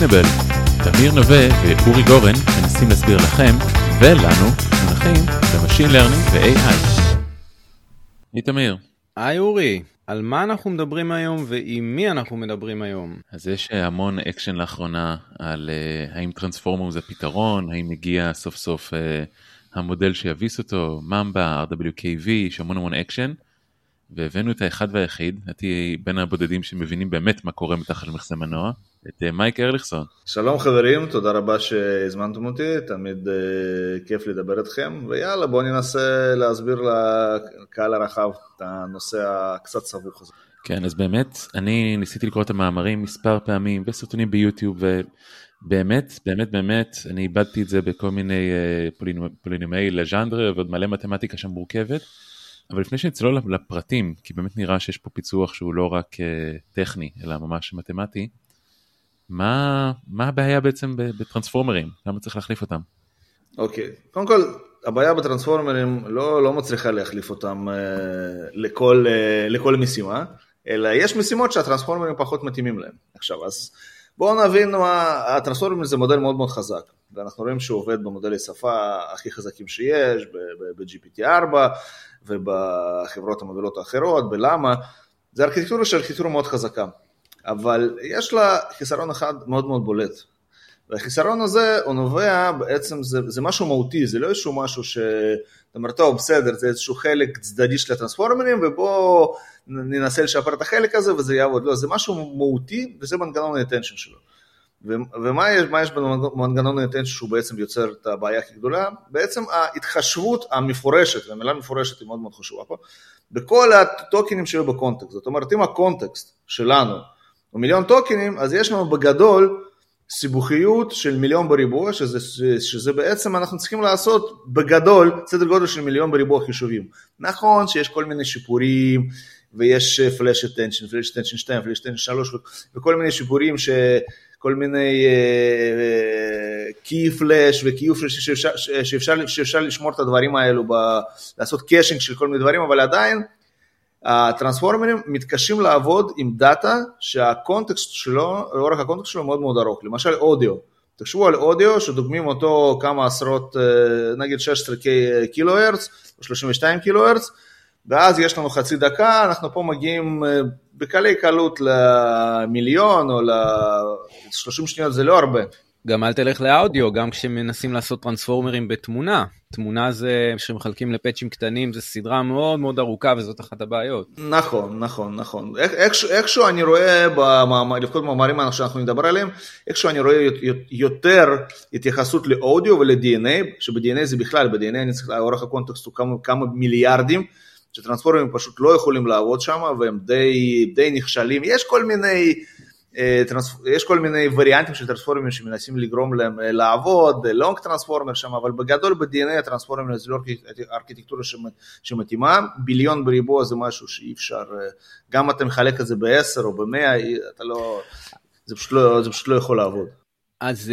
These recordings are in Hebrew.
Explainable. תמיר נווה ואורי גורן מנסים להסביר לכם ולנו מונחים ב machine learning ו-AI. היי תמיר. היי אורי, על מה אנחנו מדברים היום ועם מי אנחנו מדברים היום? אז יש המון אקשן לאחרונה על uh, האם transformer זה פתרון, האם מגיע סוף סוף uh, המודל שיביס אותו, Mamba, RWKV, יש המון המון אקשן. והבאנו את האחד והיחיד, לדעתי בין הבודדים שמבינים באמת מה קורה מתחת למכסה מנוע, את אה, מייק ארליכסון. שלום חברים, תודה רבה שהזמנתם אותי, תמיד uh, כיף לדבר איתכם, ויאללה בואו ננסה להסביר לקהל הרחב את הנושא הקצת סבוך הזה. כן, אז באמת, אני ניסיתי לקרוא את המאמרים מספר פעמים וסרטונים ביוטיוב, ובאמת, באמת, באמת, אני איבדתי את זה בכל מיני uh, פולינומי לג'אנדרה ועוד מלא מתמטיקה שם מורכבת. אבל לפני שנצלול לפרטים, כי באמת נראה שיש פה פיצוח שהוא לא רק uh, טכני, אלא ממש מתמטי, מה, מה הבעיה בעצם בטרנספורמרים? למה צריך להחליף אותם? אוקיי, okay. קודם כל, הבעיה בטרנספורמרים לא, לא מצליחה להחליף אותם uh, לכל, uh, לכל משימה, אלא יש משימות שהטרנספורמרים פחות מתאימים להם. עכשיו, אז בואו נבין, הטרנספורמרים זה מודל מאוד מאוד חזק, ואנחנו רואים שהוא עובד במודלי שפה הכי חזקים שיש, ב-GPT-4, ובחברות המובילות האחרות, בלמה, זה ארכיטקטורה של ארכיטקטורה מאוד חזקה, אבל יש לה חיסרון אחד מאוד מאוד בולט, והחיסרון הזה הוא נובע בעצם, זה, זה משהו מהותי, זה לא איזשהו משהו שאתה אומר, טוב בסדר, זה איזשהו חלק צדדי של הטרנספורמרים ובואו ננסה לשפר את החלק הזה וזה יעבוד, לא, זה משהו מהותי וזה מנגנון האטנשן שלו. ומה יש, יש במנגנון ה-attention שהוא בעצם יוצר את הבעיה הכי גדולה? בעצם ההתחשבות המפורשת, והמילה מפורשת היא מאוד מאוד חשובה פה, בכל הטוקנים שהיו בקונטקסט. זאת אומרת, אם הקונטקסט שלנו הוא מיליון טוקנים, אז יש לנו בגדול סיבוכיות של מיליון בריבוע, שזה, שזה בעצם אנחנו צריכים לעשות בגדול סדר גודל של מיליון בריבוע חישובים. נכון שיש כל מיני שיפורים, ויש Flash Attention, Flash Attention 2, Flash Attention 3, וכל מיני שיפורים ש... כל מיני KV cache ו KV cache שאפשר, שאפשר, שאפשר לשמור את הדברים האלו, ב, לעשות caching של כל מיני דברים, אבל עדיין הטרנספורמרים מתקשים לעבוד עם data שהקונטקסט שלו, אורך הקונטקסט שלו מאוד מאוד ארוך, למשל אודיו. תחשבו על אודיו שדוגמים אותו כמה עשרות, נגיד 16 קילו הרץ או 32 קילו הרץ, ואז יש לנו חצי דקה, אנחנו פה מגיעים בקלי קלות למיליון או ל-30 שניות זה לא הרבה. גם אל תלך לאודיו, גם כשמנסים לעשות טרנספורמרים בתמונה. תמונה זה, שמחלקים לפאצ'ים קטנים, זה סדרה מאוד מאוד ארוכה וזאת אחת הבעיות. נכון, נכון, נכון. איכשהו, איכשהו אני רואה, במאמר, לפחות במאמרים שאנחנו נדבר עליהם, איכשהו אני רואה יותר התייחסות לאודיו ול-DNA, שב-DNA זה בכלל, ב-DNA אני צריך, אורך הקונטקסט הוא כמה, כמה מיליארדים. שטרנספורמרים פשוט לא יכולים לעבוד שם והם די, די נכשלים. יש כל מיני... אה, יש כל מיני וריאנטים של טרנספורמרים שמנסים לגרום להם אה, לעבוד, לונג טרנספורמר שם, אבל בגדול ב-DNA הטרנספורמר זה לא ארכיטקטורה שמתאימה, ביליון בריבוע זה משהו שאי אפשר, אה, גם אתה מחלק את זה ב-10 או ב-100, אתה לא, זה פשוט לא, זה פשוט לא יכול לעבוד. אז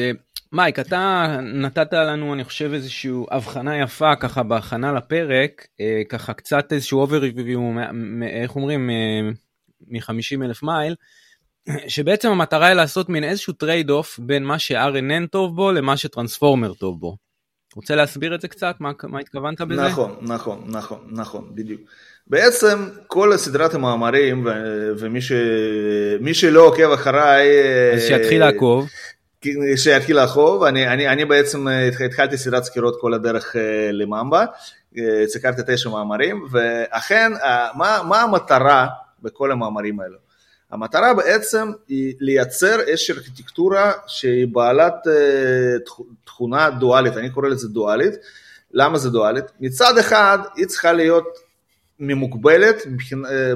מייק, אתה נתת לנו, אני חושב, איזושהי הבחנה יפה ככה בהכנה לפרק, אה, ככה קצת איזשהו overview, איך אומרים, מ-50 אלף מייל, שבעצם המטרה היא לעשות מין איזשהו trade off בין מה ש-RNN טוב בו למה ש transformer טוב בו. רוצה להסביר את זה קצת? מה, מה התכוונת בזה? נכון, נכון, נכון, נכון, בדיוק. בעצם כל סדרת המאמרים, ומי ש... שלא עוקב אחריי... אז שיתחיל לעקוב. שיתחיל לעקוב, אני, אני, אני בעצם אה, התחלתי סדרת סקירות כל הדרך אה, לממבה, אה, סקרתי תשע מאמרים, ואכן, מה, מה המטרה בכל המאמרים האלו? המטרה בעצם היא לייצר איזושהי ארכיטקטורה שהיא בעלת תכונה דואלית, אני קורא לזה דואלית, למה זה דואלית? מצד אחד היא צריכה להיות ממוגבלת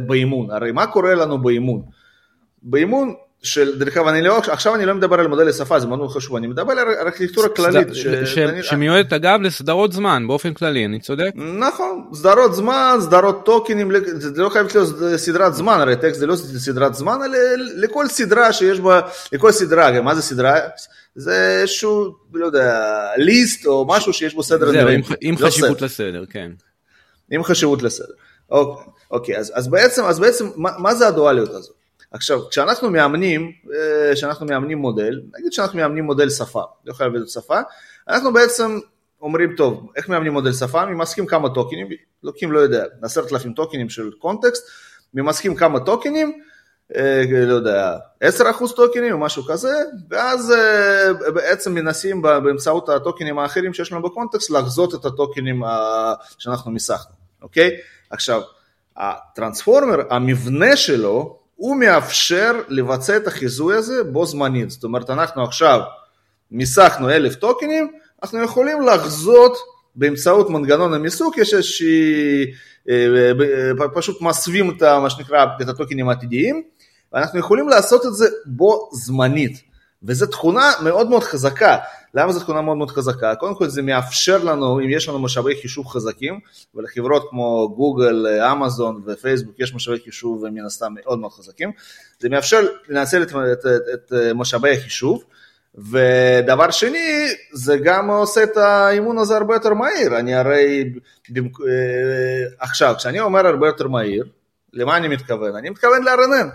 באימון, הרי מה קורה לנו באימון? באימון של, דרך אגב, אני לא, עכשיו אני לא מדבר על מודלי שפה, זה מאוד חשוב, אני מדבר על ארכיטקטורה כללית. שמיועדת אגב לסדרות זמן, באופן כללי, אני צודק? נכון, סדרות זמן, סדרות טוקנים, זה לא חייב להיות סדרת זמן, הרי טקסט זה לא סדרת זמן, אלא לכל סדרה שיש בה, לכל סדרה, מה זה סדרה? זה איזשהו, לא יודע, ליסט או משהו שיש בו סדר. זהו, עם לא חשיבות לסדר, כן. עם חשיבות לסדר. אוקיי, אז בעצם, מה זה הדואליות הזאת? עכשיו, כשאנחנו מאמנים, אה, כשאנחנו מאמנים מודל, נגיד שאנחנו מאמנים מודל שפה, לא חייב להיות שפה, אנחנו בעצם אומרים, טוב, איך מאמנים מודל שפה? ממסכים כמה טוקנים, לוקחים, לא יודע, עשרת אלפים טוקנים של קונטקסט, ממסכים כמה טוקנים, אה, לא יודע, 10% טוקנים או משהו כזה, ואז אה, בעצם מנסים באמצעות הטוקנים האחרים שיש לנו בקונטקסט לחזות את הטוקנים שאנחנו מיסחנו, אוקיי? עכשיו, הטרנספורמר, המבנה שלו, הוא מאפשר לבצע את החיזוי הזה בו זמנית. זאת אומרת, אנחנו עכשיו מיסחנו אלף טוקנים, אנחנו יכולים לחזות באמצעות מנגנון המיסוק, יש איזושהי, אה, פשוט מסווים את מה שנקרא, את הטוקנים העתידיים, ואנחנו יכולים לעשות את זה בו זמנית, וזו תכונה מאוד מאוד חזקה. למה זו תכונה מאוד מאוד חזקה? קודם כל זה מאפשר לנו, אם יש לנו משאבי חישוב חזקים, ולחברות כמו גוגל, אמזון ופייסבוק יש משאבי חישוב מן הסתם מאוד מאוד חזקים, זה מאפשר לנצל את, את, את, את משאבי החישוב, ודבר שני, זה גם עושה את האימון הזה הרבה יותר מהיר. אני הרי, אה, עכשיו, כשאני אומר הרבה יותר מהיר, למה אני מתכוון? אני מתכוון ל-RNN.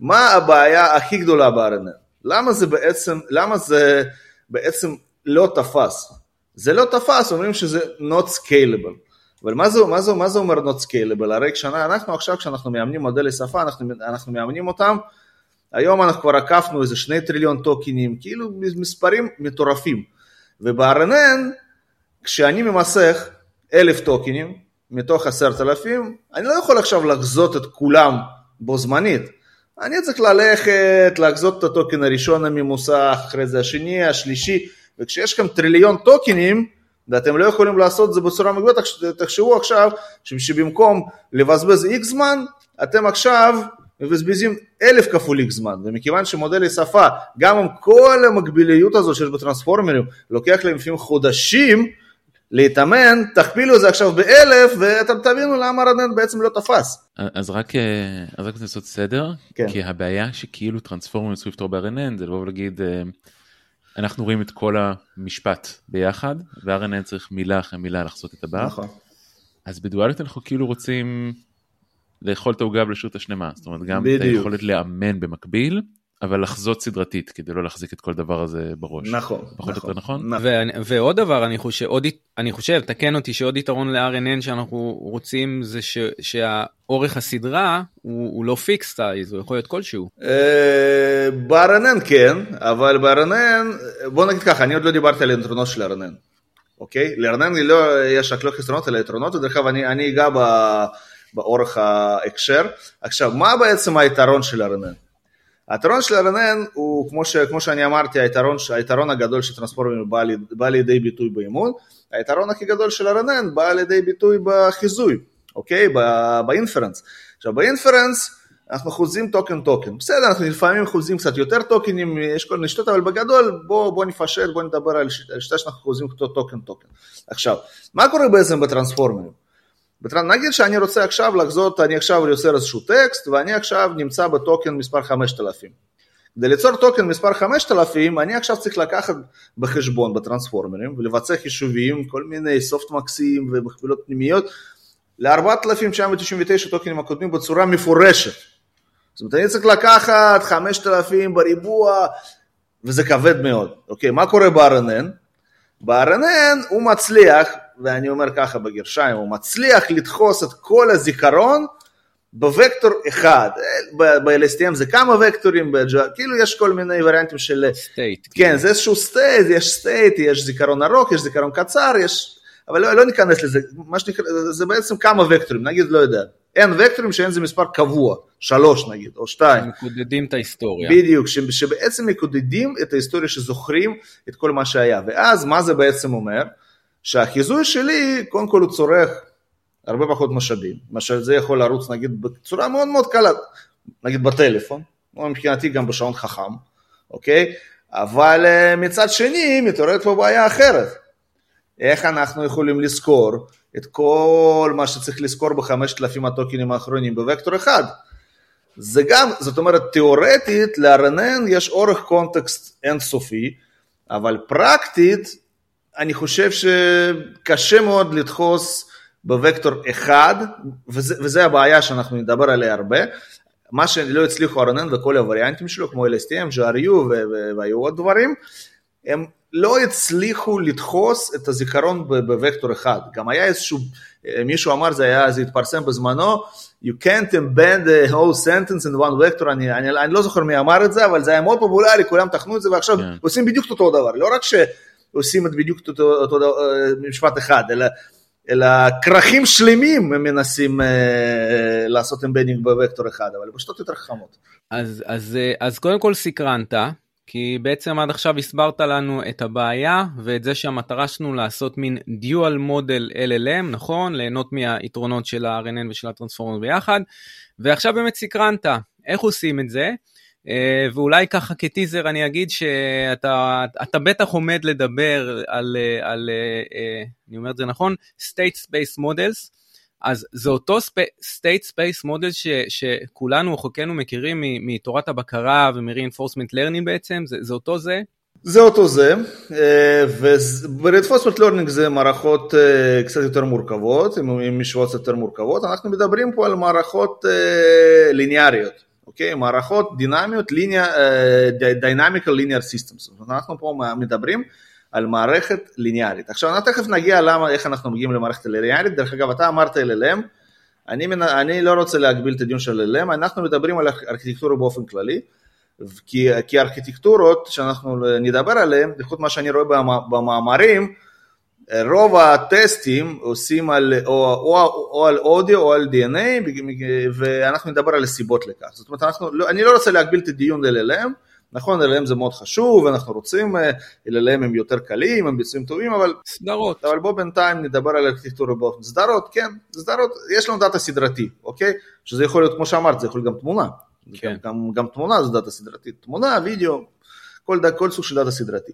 מה הבעיה הכי גדולה ב-RNN? למה זה בעצם, למה זה בעצם לא תפס? זה לא תפס, אומרים שזה not scalable. אבל מה זה, מה זה, מה זה אומר not scalable? הרי כשאנחנו, אנחנו עכשיו כשאנחנו מאמנים מודלי שפה, אנחנו, אנחנו מאמנים אותם, היום אנחנו כבר עקפנו איזה שני טריליון טוקנים, כאילו מספרים מטורפים. וב-RNN, כשאני ממסך אלף טוקנים מתוך עשרת אלפים, אני לא יכול עכשיו לחזות את כולם בו זמנית. אני צריך ללכת, לחזות את הטוקן הראשון הממוסך, אחרי זה השני, השלישי, וכשיש לכם טריליון טוקנים, ואתם לא יכולים לעשות את זה בצורה מגבלת, תחשבו עכשיו שבמקום לבזבז איקס זמן, אתם עכשיו מבזבזים אלף כפול איקס זמן, ומכיוון שמודלי שפה, גם עם כל המקביליות הזו שיש בטרנספורמרים, לוקח להם לפעמים חודשים, להתאמן, תכפילו את זה עכשיו באלף ואתם תבינו למה רנן בעצם לא תפס. אז רק, אה, אז רק לעשות סדר, כן. כי הבעיה שכאילו טרנספורמרים צריכים לפתור ב-RNN זה לבוא ולהגיד אה, אנחנו רואים את כל המשפט ביחד ו-RNN צריך מילה אחרי מילה לחסות את הבא. נכון. אז בדואליות אנחנו כאילו רוצים לאכול את העוגה ולהשאיר אותה שלמה, זאת אומרת גם בדיוק. את היכולת לאמן במקביל אבל לחזות סדרתית כדי לא להחזיק את כל הדבר הזה בראש. נכון. פחות נכון, יותר נכון? נכון. ועוד דבר אני חושב, עוד, אני חושב, תקן אותי שעוד יתרון ל-RNN שאנחנו רוצים זה ש, שהאורך הסדרה הוא, הוא לא fixed size, הוא יכול להיות כלשהו. אה, ב-RNN כן, אבל ב-RNN, בוא נגיד ככה, אני עוד לא דיברתי על היתרונות של RNN. אוקיי? ל-RNN לא, יש רק לא חסרונות אלא יתרונות, ודרך אגב אני, אני אגע באורך ההקשר. עכשיו, מה בעצם היתרון של RNN? היתרון של RNN הוא, כמו, ש, כמו שאני אמרתי, היתרון, היתרון הגדול של טרנספורמרים בא, בא לידי ביטוי באימון, היתרון הכי גדול של RNN בא לידי ביטוי בחיזוי, אוקיי? ב inference. עכשיו ב inference אנחנו חוזים טוקן טוקן, בסדר, אנחנו לפעמים חוזים קצת יותר טוקנים, יש כל מיני שיטות, אבל בגדול בואו בוא נפשט, בואו נדבר על שיטה שאנחנו חוזים טוקן טוקן. עכשיו, מה קורה בעצם בטרנספורמרים? נגיד שאני רוצה עכשיו לחזות, אני עכשיו יוצר איזשהו טקסט ואני עכשיו נמצא בטוקן מספר 5000. כדי ליצור טוקן מספר 5000 אני עכשיו צריך לקחת בחשבון בטרנספורמרים ולבצע חישובים, כל מיני softmax ים ומכפילות פנימיות ל-4999 טוקנים הקודמים בצורה מפורשת. זאת אומרת אני צריך לקחת 5000 בריבוע וזה כבד מאוד. אוקיי, מה קורה ב-RNN? ב-RNN הוא מצליח ואני אומר ככה בגרשיים, הוא מצליח לדחוס את כל הזיכרון בוקטור אחד. ב-LSTM זה כמה וקטורים, כאילו יש כל מיני וריאנטים של... state. כן, כאילו. זה איזשהו state, יש state, יש זיכרון ארוך, יש זיכרון קצר, יש... אבל לא, לא ניכנס לזה, מה שנקרא, זה בעצם כמה וקטורים, נגיד, לא יודע, n וקטורים ש-n זה מספר קבוע, שלוש נגיד, או שתיים. מקודדים את ההיסטוריה. בדיוק, שבעצם מקודדים את ההיסטוריה שזוכרים את כל מה שהיה, ואז מה זה בעצם אומר? שהחיזוי שלי, קודם כל הוא צורך הרבה פחות משאבים, מה שזה יכול לרוץ נגיד בצורה מאוד מאוד קלה, נגיד בטלפון, או מבחינתי גם בשעון חכם, אוקיי? אבל אה, מצד שני מתעוררת פה בעיה אחרת. איך אנחנו יכולים לזכור את כל מה שצריך לזכור בחמשת אלפים הטוקנים האחרונים בוקטור אחד? זה גם, זאת אומרת, תיאורטית ל-RNN יש אורך קונטקסט אינסופי, אבל פרקטית אני חושב שקשה מאוד לדחוס בוקטור אחד, וזה, וזה הבעיה שאנחנו נדבר עליה הרבה. מה שלא הצליחו RNN וכל הווריאנטים שלו, כמו LSTM, GRU והיו עוד דברים, הם לא הצליחו לדחוס את הזיכרון בוקטור אחד. גם היה איזשהו, מישהו אמר, זה היה, זה התפרסם בזמנו, you can't embed a whole sentence in one vector, אני, אני, אני לא זוכר מי אמר את זה, אבל זה היה מאוד פופולרי, כולם תכנו את זה, ועכשיו כן. עושים בדיוק אותו דבר, לא רק שעושים את בדיוק אותו, אותו, אותו משפט אחד, אלא, אלא כרכים שלמים הם מנסים uh, לעשות אמבדינג בוקטור אחד, אבל בשיטות יותר חכמות. אז, אז, אז קודם כל סקרנת, כי בעצם עד עכשיו הסברת לנו את הבעיה ואת זה שהמטרה שלנו לעשות מין דיואל מודל LLM, נכון? ליהנות מהיתרונות של ה-RNN ושל הטרנספורמר ביחד, ועכשיו באמת סקרנת, איך עושים את זה? אה, ואולי ככה כטיזר אני אגיד שאתה בטח עומד לדבר על, על, על, אה, אני אומר את זה נכון, state space models, אז זה אותו state space model ש, שכולנו או חלקנו מכירים מתורת הבקרה ומ-reinforcement learning בעצם, זה, זה אותו זה? זה אותו זה, אה, ו-reinforcement learning זה מערכות אה, קצת יותר מורכבות, עם משוואות יותר מורכבות, אנחנו מדברים פה על מערכות אה, ליניאריות, אוקיי? מערכות דינמיות, dynamical linear systems, אנחנו פה מדברים על מערכת ליניארית. עכשיו, אני תכף נגיע למה, איך אנחנו מגיעים למערכת ליניארית, דרך אגב, אתה אמרת LLM, אני, אני לא רוצה להגביל את הדיון של LLM, אנחנו מדברים על ארכיטקטורה באופן כללי, כי, כי ארכיטקטורות שאנחנו נדבר עליהן, לפחות מה שאני רואה במאמרים, רוב הטסטים עושים על, או, או, או על אודיו או על DNA, ואנחנו נדבר על הסיבות לכך. זאת אומרת, אנחנו, לא, אני לא רוצה להגביל את הדיון ל-LLM, נכון, LLM זה מאוד חשוב, אנחנו רוצים, אה, LLM הם יותר קלים, הם ביצועים טובים, אבל... סדרות. אבל בוא בינתיים נדבר על ארכיטקטורה באופן סדרות, כן, סדרות, יש לנו דאטה סדרתי, אוקיי? שזה יכול להיות, כמו שאמרת, זה יכול להיות גם תמונה. כן. גם, גם, גם תמונה זה דאטה סדרתית. תמונה, וידאו, כל, כל סוג של דאטה סדרתי.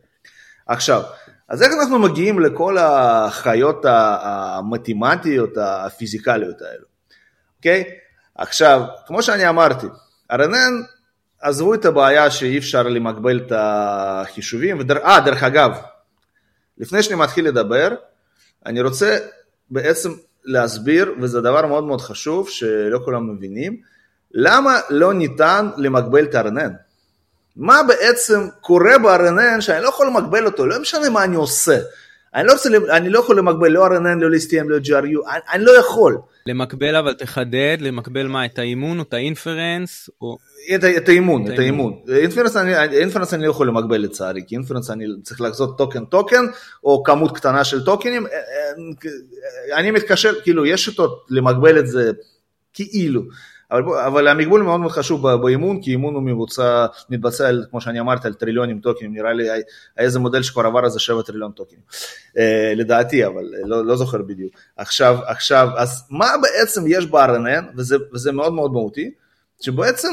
עכשיו, אז איך אנחנו מגיעים לכל החיות המתמטיות, הפיזיקליות האלו, אוקיי? עכשיו, כמו שאני אמרתי, RNN עזבו את הבעיה שאי אפשר למקבל את החישובים, ודר... אה, דרך אגב, לפני שאני מתחיל לדבר, אני רוצה בעצם להסביר, וזה דבר מאוד מאוד חשוב, שלא כולם מבינים, למה לא ניתן למקבל את ה-RNN? מה בעצם קורה ב-RNN שאני לא יכול למקבל אותו, לא משנה מה אני עושה. אני לא, רוצה, אני לא יכול למקבל לא RNN, לא LSTM, לא GRU, אני, אני לא יכול. למקבל אבל תחדד, למקבל מה, את האימון או את ה inference? או... את, את האימון, את האימון. inference אני, inference אני לא יכול למקבל לצערי, כי inference אני צריך לחזות טוקן טוקן, או כמות קטנה של טוקנים, אה, אה, אני מתקשר, כאילו יש שיטות למקבל את זה כאילו, אבל, אבל המקבול מאוד מאוד חשוב באימון, כי אימון הוא מבוצע, מתבצע, כמו שאני אמרתי, על טריליונים טוקנים, נראה לי היה איזה מודל שכבר עבר איזה 7 טריליון טוקנים, אה, לדעתי, אבל לא, לא זוכר בדיוק. עכשיו, עכשיו, אז מה בעצם יש ב-RNN, וזה, וזה מאוד מאוד מהותי, שבעצם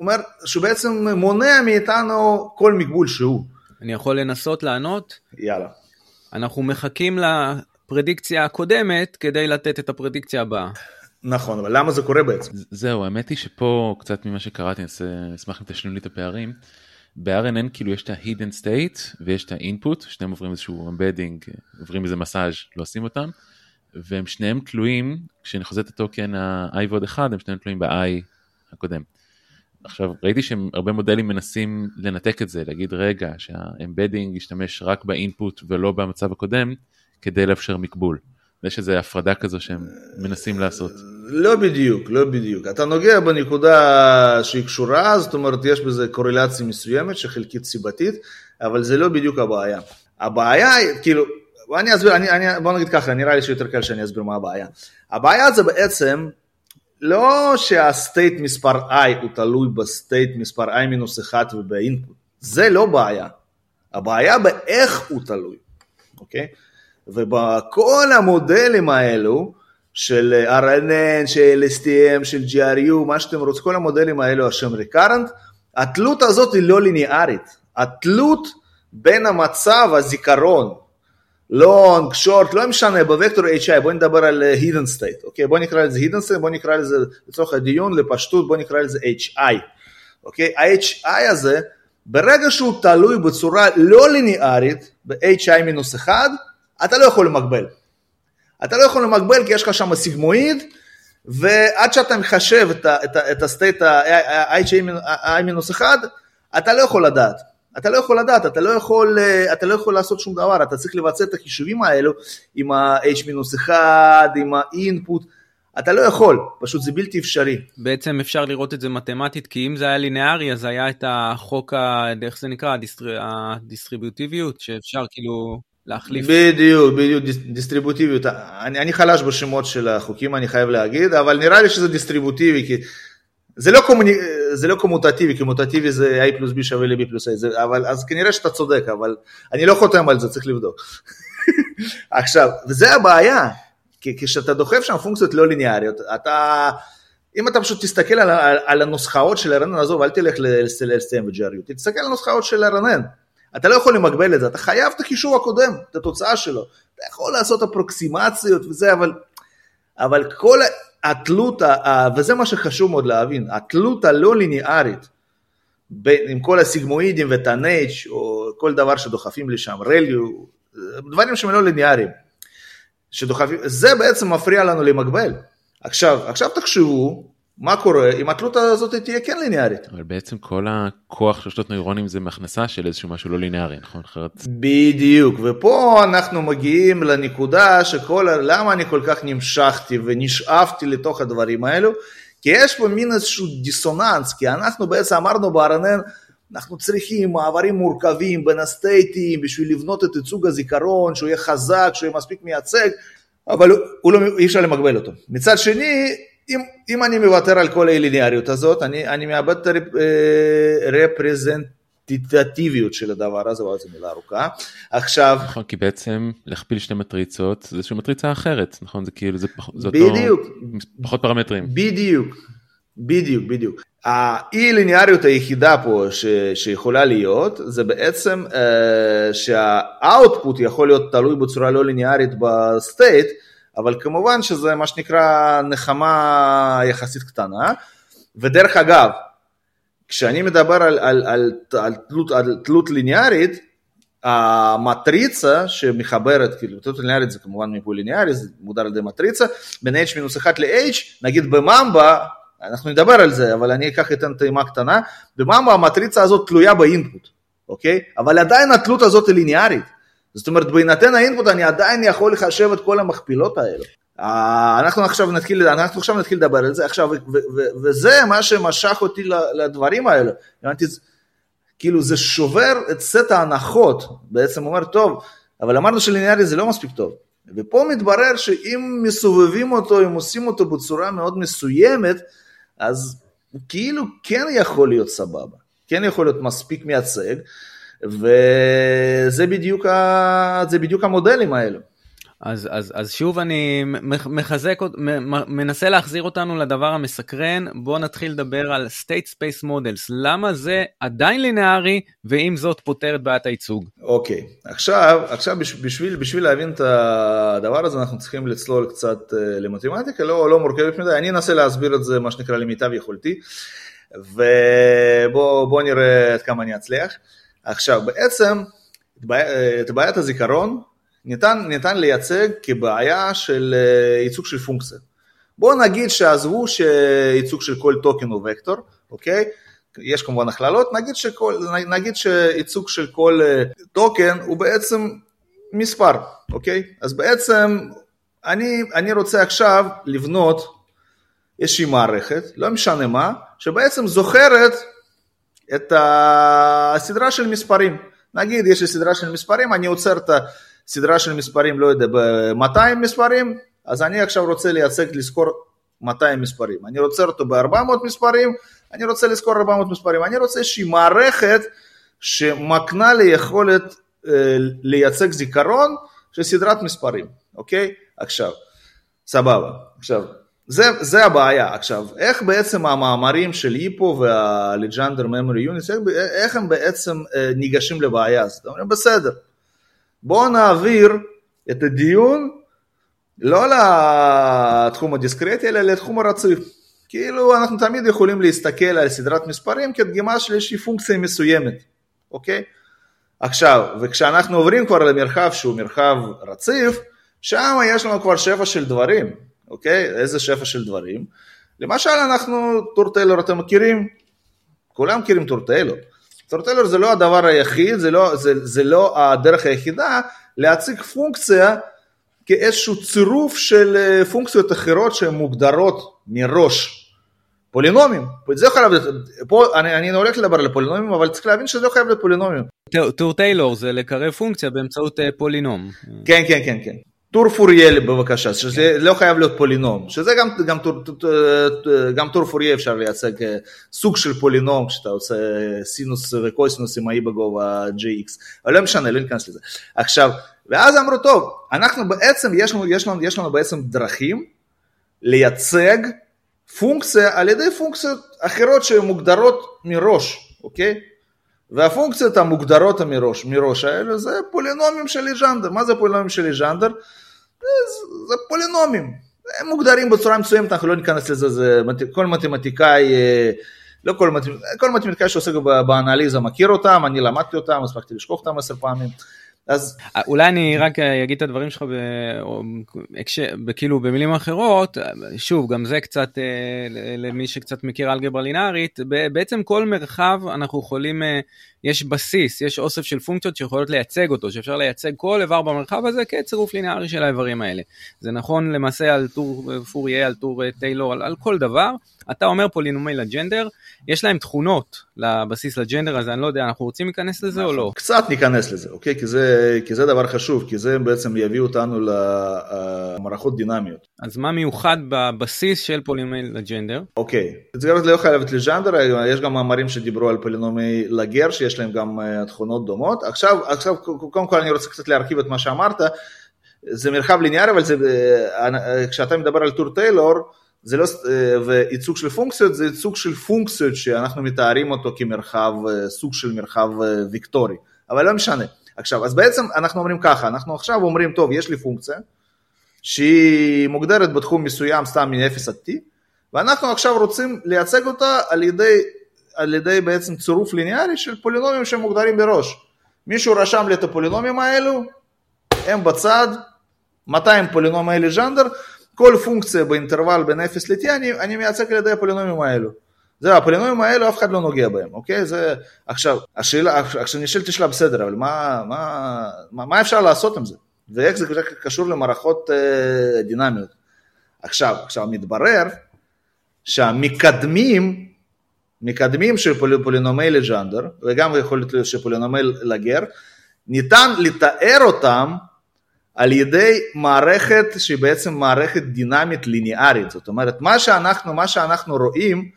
אומר, שבעצם מונע מאיתנו כל מגבול שהוא. אני יכול לנסות לענות? יאללה. אנחנו מחכים לפרדיקציה הקודמת כדי לתת את הפרדיקציה הבאה. נכון, אבל למה זה קורה בעצם? זהו, האמת היא שפה קצת ממה שקראתי, אני אשמח אם תשנו לי את הפערים. ב-RNN כאילו יש את ה-hidden state ויש את ה-input, שניהם עוברים איזשהו embedding, עוברים איזה מסאז', לא אותם, והם שניהם תלויים, כשאני חוזה את הטוקן ה-i ועוד אחד, הם שניהם תלויים ב-i הקודם. עכשיו ראיתי שהרבה מודלים מנסים לנתק את זה, להגיד רגע שהאמבדינג ישתמש רק באינפוט ולא במצב הקודם, כדי לאפשר מקבול. יש איזה הפרדה כזו שהם מנסים לעשות. לא בדיוק, לא בדיוק. אתה נוגע בנקודה שהיא קשורה, זאת אומרת יש בזה קורלציה מסוימת שחלקית סיבתית, אבל זה לא בדיוק הבעיה. הבעיה כאילו, אני אסביר, אני, אני, בוא נגיד ככה, נראה לי שיותר קל שאני אסביר מה הבעיה. הבעיה זה בעצם לא שה state מספר i הוא תלוי ב state מספר i מינוס 1 וב input, זה לא בעיה. הבעיה באיך הוא תלוי, אוקיי? ובכל המודלים האלו, של RNN, של LSTM, של GRU, מה שאתם רוצים, כל המודלים האלו השם recurrent, התלות הזאת היא לא ליניארית. התלות בין המצב, הזיכרון, long, short, לא משנה, בוקטור HI, בוא נדבר על uh, hidden state, אוקיי? בוא נקרא לזה hidden state, בוא נקרא לזה, לצורך הדיון, לפשטות, בוא נקרא לזה HI, אוקיי? ה-HI הזה, ברגע שהוא תלוי בצורה לא ליניארית, ב-HI מינוס 1, אתה לא יכול למקבל. אתה לא יכול למקבל כי יש לך שם סיגמואיד, ועד שאתה מחשב את הסטייט ה-i-1, אתה לא יכול לדעת. אתה לא יכול לדעת, אתה לא יכול, אתה לא יכול לעשות שום דבר, אתה צריך לבצע את החישובים האלו עם ה-h-1, עם ה-input, אתה לא יכול, פשוט זה בלתי אפשרי. בעצם אפשר לראות את זה מתמטית, כי אם זה היה לינארי אז היה את החוק, ה... איך זה נקרא, הדיסטריבוטיביות, שאפשר כאילו להחליף. בדיוק, בדיוק, דיסטריבוטיביות. אני, אני חלש בשמות של החוקים, אני חייב להגיד, אבל נראה לי שזה דיסטריבוטיבי, כי זה לא, קומוני, זה לא קומוטטיבי, כי מוטטיבי זה a פלוס b שווה ל-b פלוס a, זה, אבל, אז כנראה שאתה צודק, אבל אני לא חותם על זה, צריך לבדוק. עכשיו, וזה הבעיה, כי כשאתה דוחף שם פונקציות לא ליניאריות, אתה, אם אתה פשוט תסתכל על, על, על הנוסחאות של הרנן, עזוב, אל תלך ל-STM ו-GRU, תסתכל על הנוסחאות של הרנן, אתה לא יכול למגבל את זה, אתה חייב את הקישור הקודם, את התוצאה שלו, אתה יכול לעשות אפרוקסימציות וזה, אבל, אבל כל התלות, וזה מה שחשוב מאוד להבין, התלות הלא ליניארית, עם כל הסיגמואידים וטאנץ' או כל דבר שדוחפים לשם, רליו, דברים שהם לא ליניאריים. שדוחפים, זה בעצם מפריע לנו למגבל. עכשיו, עכשיו תחשבו מה קורה אם התלות הזאת תהיה כן ליניארית. אבל בעצם כל הכוח של שלושת נוירונים זה מהכנסה של איזשהו משהו לא ליניארי, נכון? אחרת... בדיוק, ופה אנחנו מגיעים לנקודה שכל, למה אני כל כך נמשכתי ונשאפתי לתוך הדברים האלו? כי יש פה מין איזשהו דיסוננס, כי אנחנו בעצם אמרנו ב-RNN, אנחנו צריכים מעברים מורכבים בין הסטייטים בשביל לבנות את ייצוג הזיכרון, שהוא יהיה חזק, שהוא יהיה מספיק מייצג, אבל הוא לא, אי אפשר למגבל אותו. מצד שני, אם, אם אני מוותר על כל הליניאריות הזאת, אני, אני מאבד את הרפרזנטטיביות של הדבר הזה, אבל זו מילה ארוכה. עכשיו... נכון, כי בעצם להכפיל שתי מטריצות זה איזושהי מטריצה אחרת, נכון? זה כאילו, זה, פח, זה בדיוק. אותו, פחות פרמטרים. בדיוק, בדיוק, בדיוק. האי ליניאריות היחידה פה ש, שיכולה להיות, זה בעצם uh, שה output יכול להיות תלוי בצורה לא ליניארית ב state, אבל כמובן שזה מה שנקרא נחמה יחסית קטנה, ודרך אגב, כשאני מדבר על, על, על, על, תלות, על תלות ליניארית, המטריצה שמחברת, כאילו תלות ליניארית זה כמובן מיפוי ליניארי, זה מוגדר על ידי מטריצה, בין h-1 ל-h, נגיד בממבה, אנחנו נדבר על זה, אבל אני אקח אתן טעימה קטנה, בממבה המטריצה הזאת תלויה באינפוט, אוקיי? אבל עדיין התלות הזאת היא ליניארית. זאת אומרת, בהינתן האינפוט אני עדיין יכול לחשב את כל המכפילות האלו. אנחנו עכשיו נתחיל, אנחנו עכשיו נתחיל לדבר על זה עכשיו, וזה מה שמשך אותי לדברים האלו. הבנתי, כאילו זה שובר את סט ההנחות, בעצם אומר, טוב, אבל אמרנו שליניארי זה לא מספיק טוב. ופה מתברר שאם מסובבים אותו, אם עושים אותו בצורה מאוד מסוימת, אז כאילו כן יכול להיות סבבה, כן יכול להיות מספיק מייצג, וזה בדיוק, ה... בדיוק המודלים האלו. אז, אז, אז שוב אני מחזק, מנסה להחזיר אותנו לדבר המסקרן, בוא נתחיל לדבר על state space models, למה זה עדיין לינארי ועם זאת פותר את בעיית הייצוג. אוקיי, okay. עכשיו, עכשיו בשביל, בשביל להבין את הדבר הזה אנחנו צריכים לצלול קצת אה, למתמטיקה, לא, לא מורכבת מדי, אני אנסה להסביר את זה מה שנקרא למיטב יכולתי, ובוא נראה עד כמה אני אצליח. עכשיו בעצם את בעיית הזיכרון ניתן, ניתן לייצג כבעיה של אה, ייצוג של פונקציה. בואו נגיד שעזבו שייצוג של כל טוקן הוא וקטור, אוקיי? יש כמובן הכללות, נגיד, שכל, נגיד שייצוג של כל אה, טוקן הוא בעצם מספר, אוקיי? אז בעצם אני, אני רוצה עכשיו לבנות איזושהי מערכת, לא משנה מה, שבעצם זוכרת את הסדרה של מספרים. נגיד יש לי סדרה של מספרים, אני עוצר את הסדרה של מספרים, לא יודע, ב-200 מספרים, אז אני עכשיו רוצה לייצג, לזכור 200 מספרים. אני רוצה אותו ב-400 מספרים, אני רוצה לזכור 400 מספרים. אני רוצה איזושהי מערכת שמקנה לי יכולת אה, לייצג זיכרון של סדרת מספרים, אוקיי? עכשיו, סבבה. עכשיו, זה, זה הבעיה. עכשיו, איך בעצם המאמרים של היפו והלג'נדר ממורי יוניס, איך, הם בעצם אה, ניגשים לבעיה הזאת? אומרים, בסדר, בואו נעביר את הדיון לא לתחום הדיסקרטי, אלא לתחום הרציף. כאילו, אנחנו תמיד יכולים להסתכל על סדרת מספרים כדגימה של איזושהי פונקציה מסוימת, אוקיי? עכשיו, וכשאנחנו עוברים כבר למרחב שהוא מרחב רציף, שם יש לנו כבר שבע של דברים. אוקיי? איזה שפע של דברים. למשל אנחנו, טור טיילור אתם מכירים? כולם מכירים טור טיילור. טור טיילור זה לא הדבר היחיד, זה לא, זה, זה לא הדרך היחידה להציג פונקציה כאיזשהו צירוף של אה, פונקציות אחרות שהן מוגדרות מראש. פולינומים, זה יכול להיות, פה אני, אני הולך לדבר על פולינומים, אבל צריך להבין שזה לא חייב להיות פולינומים. טור טיילור זה לקרב פונקציה באמצעות אה, פולינום. כן, כן, כן, כן. טור פוריה בבקשה, שזה לא חייב להיות פולינום, שזה גם, גם, טור, גם טור פוריה אפשר לייצג אה, סוג של פולינום כשאתה עושה סינוס וקוסינוס עם ה e בגובה jx, אבל לא משנה, לא ניכנס לזה. עכשיו, ואז אמרו, טוב, אנחנו בעצם, יש לנו, יש לנו, יש לנו בעצם דרכים לייצג פונקציה על ידי פונקציות אחרות שהן מוגדרות מראש, אוקיי? והפונקציות המוגדרות מראש, מראש האלה זה פולינומים של לג'נדר. מה זה פולינומים של לג'נדר? זה, זה פולינומים. הם מוגדרים בצורה מסוימת, אנחנו לא ניכנס לזה, זה כל מתמטיקאי, אה, לא כל, כל מתמטיקאי שעוסק באנליזה מכיר אותם, אני למדתי אותם, הספקתי לשכוח אותם עשר פעמים. אז אולי אני רק אגיד את הדברים שלך כאילו במילים אחרות שוב גם זה קצת אה, למי שקצת מכיר אלגברה לינארית בעצם כל מרחב אנחנו יכולים אה, יש בסיס יש אוסף של פונקציות שיכולות לייצג אותו שאפשר לייצג כל איבר במרחב הזה כצירוף לינארי של האיברים האלה. זה נכון למעשה על טור פוריה על טור טיילור על, על כל דבר אתה אומר פולינומי לג'נדר יש להם תכונות לבסיס לג'נדר הזה, אני לא יודע, אנחנו רוצים להיכנס לזה או לא? קצת ניכנס לזה, אוקיי? כי זה, כי זה דבר חשוב, כי זה בעצם יביא אותנו למערכות דינמיות. אז מה מיוחד בבסיס של פולינומי לג'נדר? אוקיי, זה לא להיות לג'נדר, יש גם מאמרים שדיברו על פולינומי לגר, שיש להם גם אה, תכונות דומות. עכשיו, עכשיו, קודם כל אני רוצה קצת להרכיב את מה שאמרת. זה מרחב ליניארי, אבל זה, אה, אה, כשאתה מדבר על טור טיילור, זה לא, אה, וייצוג של פונקציות זה ייצוג של פונקציות שאנחנו מתארים אותו כמרחב, אה, סוג של מרחב אה, ויקטורי, אבל לא משנה. עכשיו, אז בעצם אנחנו אומרים ככה, אנחנו עכשיו אומרים, טוב, יש לי פונקציה שהיא מוגדרת בתחום מסוים סתם מ-0 עד t, ואנחנו עכשיו רוצים לייצג אותה על ידי, על ידי בעצם צירוף ליניארי של פולינומים שמוגדרים בראש. מישהו רשם לי את הפולינומים האלו, הם בצד, 200 פולינומי לג'נדר, כל פונקציה באינטרוול בין 0 ל-t אני, אני מייצג על ידי הפולינומים האלו. זהו, הפולינומים האלו אף אחד לא נוגע בהם, אוקיי? זה, עכשיו, השאלה, עכשיו נשאלת שאלה בסדר, אבל מה, מה, מה, אפשר לעשות עם זה? ואיך זה קשור למערכות אה, דינמיות? עכשיו, עכשיו מתברר שהמקדמים, מקדמים של פול, פולינומי לג'נדר, וגם יכול להיות שפולינומי לגר, ניתן לתאר אותם על ידי מערכת שהיא בעצם מערכת דינמית ליניארית, זאת אומרת מה שאנחנו, מה שאנחנו רואים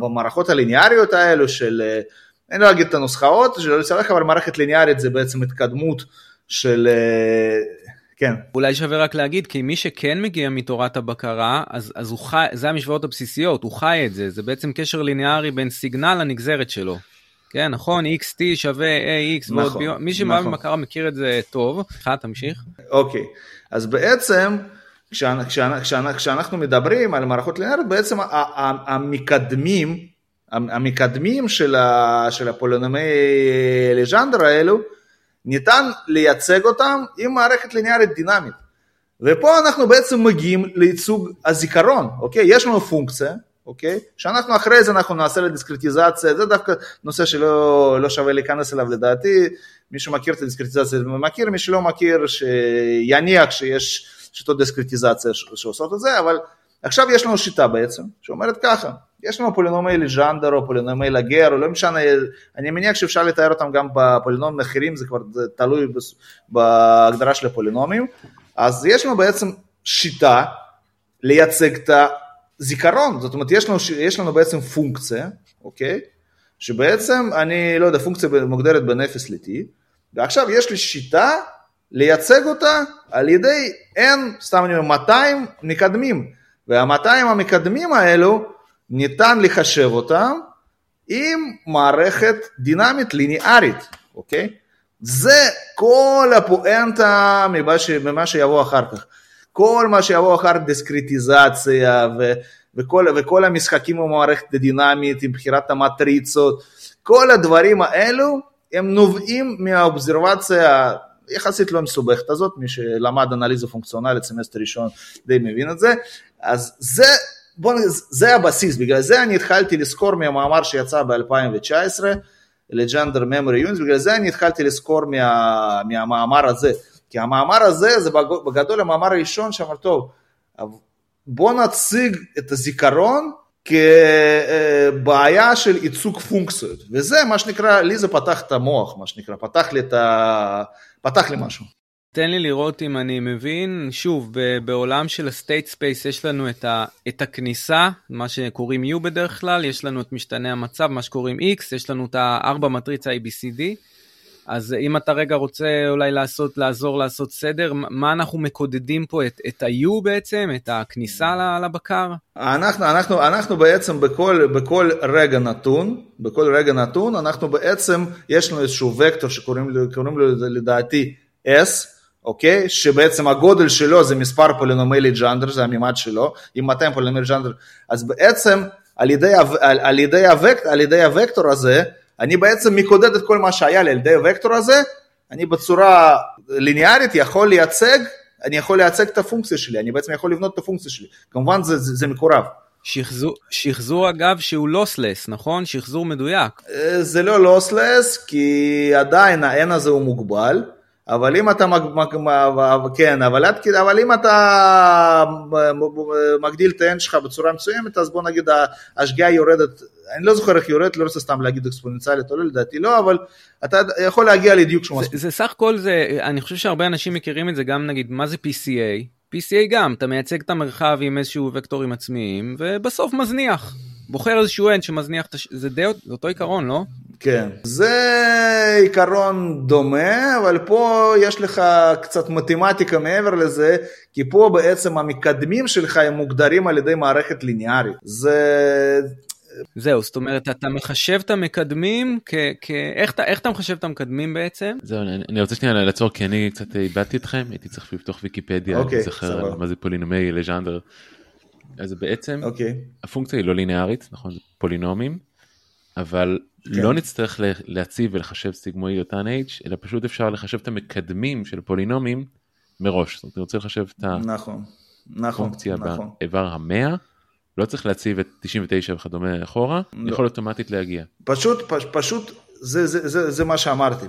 במערכות הליניאריות האלו של, אני לא אגיד את הנוסחאות, שלא לצלח, אבל מערכת ליניארית זה בעצם התקדמות של, כן. אולי שווה רק להגיד, כי מי שכן מגיע מתורת הבקרה, אז, אז הוא חי, זה המשוואות הבסיסיות, הוא חי את זה, זה בעצם קשר ליניארי בין סיגנל לנגזרת שלו. כן, נכון, xt שווה ax נכון, ועוד ביום, מי שמאמין נכון. במכרה מכיר את זה טוב. אחד, תמשיך. אוקיי, אז בעצם כשאנחנו מדברים על מערכות לינאריות, בעצם המקדמים, המקדמים של, של הפולינומי לג'נדר האלו, ניתן לייצג אותם עם מערכת ליניארית דינמית. ופה אנחנו בעצם מגיעים לייצוג הזיכרון, אוקיי? יש לנו פונקציה אוקיי? שאנחנו אחרי זה אנחנו נעשה לדיסקרטיזציה, זה דווקא נושא שלא לא שווה להיכנס אליו לדעתי, מי שמכיר את הדיסקרטיזציה מכיר, מי שלא מכיר שיניח שיש שיטות דיסקרטיזציה שעושות את זה, אבל עכשיו יש לנו שיטה בעצם, שאומרת ככה, יש לנו פולינומי לג'נדר או פולינומי לגר, או לא משנה, אני מניח שאפשר לתאר אותם גם בפולינומים אחרים, זה כבר תלוי בהגדרה של הפולינומים, אז יש לנו בעצם שיטה לייצג את זיכרון, זאת אומרת יש לנו, יש לנו בעצם פונקציה, אוקיי? שבעצם אני לא יודע, פונקציה מוגדרת בין 0 ל-t, ועכשיו יש לי שיטה לייצג אותה על ידי n, סתם אני אומר 200 מקדמים, וה-200 המקדמים האלו ניתן לחשב אותם עם מערכת דינמית ליניארית, אוקיי? זה כל הפואנטה ממה שיבוא אחר כך. כל מה שיבוא אחר דיסקריטיזציה ו, וכל, וכל המשחקים במערכת הדינמית עם בחירת המטריצות, כל הדברים האלו הם נובעים מהאובזרבציה יחסית לא מסובכת הזאת, מי שלמד אנליזה פונקציונלית סמסטר ראשון די מבין את זה, אז זה, בוא, זה הבסיס, בגלל זה אני התחלתי לסקור מהמאמר שיצא ב-2019, Legendre Memory Units, בגלל זה אני התחלתי לסקור מה, מהמאמר הזה, כי המאמר הזה זה בגדול המאמר הראשון שאמר טוב, בוא נציג את הזיכרון כבעיה של ייצוג פונקציות, וזה מה שנקרא, לי זה פתח את המוח, מה שנקרא, פתח לי, את ה... פתח לי משהו. תן לי לראות אם אני מבין, שוב, בעולם של ה-state space יש לנו את, ה, את הכניסה, מה שקוראים U בדרך כלל, יש לנו את משתנה המצב, מה שקוראים X, יש לנו את הארבע מטריצה ABCD, אז אם אתה רגע רוצה אולי לעשות, לעזור לעשות סדר, מה אנחנו מקודדים פה, את, את ה-U בעצם, את הכניסה לבקר? אנחנו, אנחנו, אנחנו בעצם בכל, בכל רגע נתון, בכל רגע נתון, אנחנו בעצם, יש לנו איזשהו וקטור שקוראים לו לדעתי S, אוקיי? שבעצם הגודל שלו זה מספר פולינומלי ג'אנדר, זה המימד שלו, עם 200 פולינומלי ג'אנדר, אז בעצם על ידי, על, על, ידי הווקט, על ידי הוקטור הזה, אני בעצם מקודד את כל מה שהיה לי על ידי הוקטור הזה, אני בצורה ליניארית יכול לייצג, אני יכול לייצג את הפונקציה שלי, אני בעצם יכול לבנות את הפונקציה שלי, כמובן זה, זה, זה מקורב. שחזור, שחזור אגב שהוא לוסלס, נכון? שחזור מדויק. אה, זה לא לוסלס, כי עדיין ה-N הזה הוא מוגבל, אבל אם אתה, כן, אבל, אבל אם אתה מגדיל את ה-N שלך בצורה מסוימת, אז בוא נגיד השגיאה יורדת, אני לא זוכר איך יורדת, לא רוצה סתם להגיד אקספוננציאלית או לא, לדעתי לא, אבל אתה יכול להגיע לדיוק שהוא מספיק. זה סך הכל זה, אני חושב שהרבה אנשים מכירים את זה, גם נגיד, מה זה PCA? PCA גם, אתה מייצג את המרחב עם איזשהו וקטורים עצמיים, ובסוף מזניח. בוחר איזשהו end שמזניח, זה די אותו עיקרון, לא? כן, זה עיקרון דומה, אבל פה יש לך קצת מתמטיקה מעבר לזה, כי פה בעצם המקדמים שלך הם מוגדרים על ידי מערכת ליניארית. זה... זהו, זאת אומרת, אתה מחשב את המקדמים, כ- כ- איך, אתה, איך אתה מחשב את המקדמים בעצם? זהו, אני, אני רוצה שנייה לעצור, כי אני קצת איבדתי אתכם, הייתי צריך לפתוח ויקיפדיה, אוקיי, אני זוכר מה זה פולינומי, לג'אנדר. אז בעצם, אוקיי. הפונקציה היא לא ליניארית, נכון, זה פולינומים, אבל כן. לא נצטרך להציב ולחשב סיגמואי אותן h, אלא פשוט אפשר לחשב את המקדמים של פולינומים מראש. זאת אומרת, אני רוצה לחשב את נכון, נכון, הפונקציה נכון. באיבר המאה, לא צריך להציב את 99 וכדומה אחורה, לא. יכול אוטומטית להגיע. פשוט, פש, פשוט, זה, זה, זה, זה מה שאמרתי.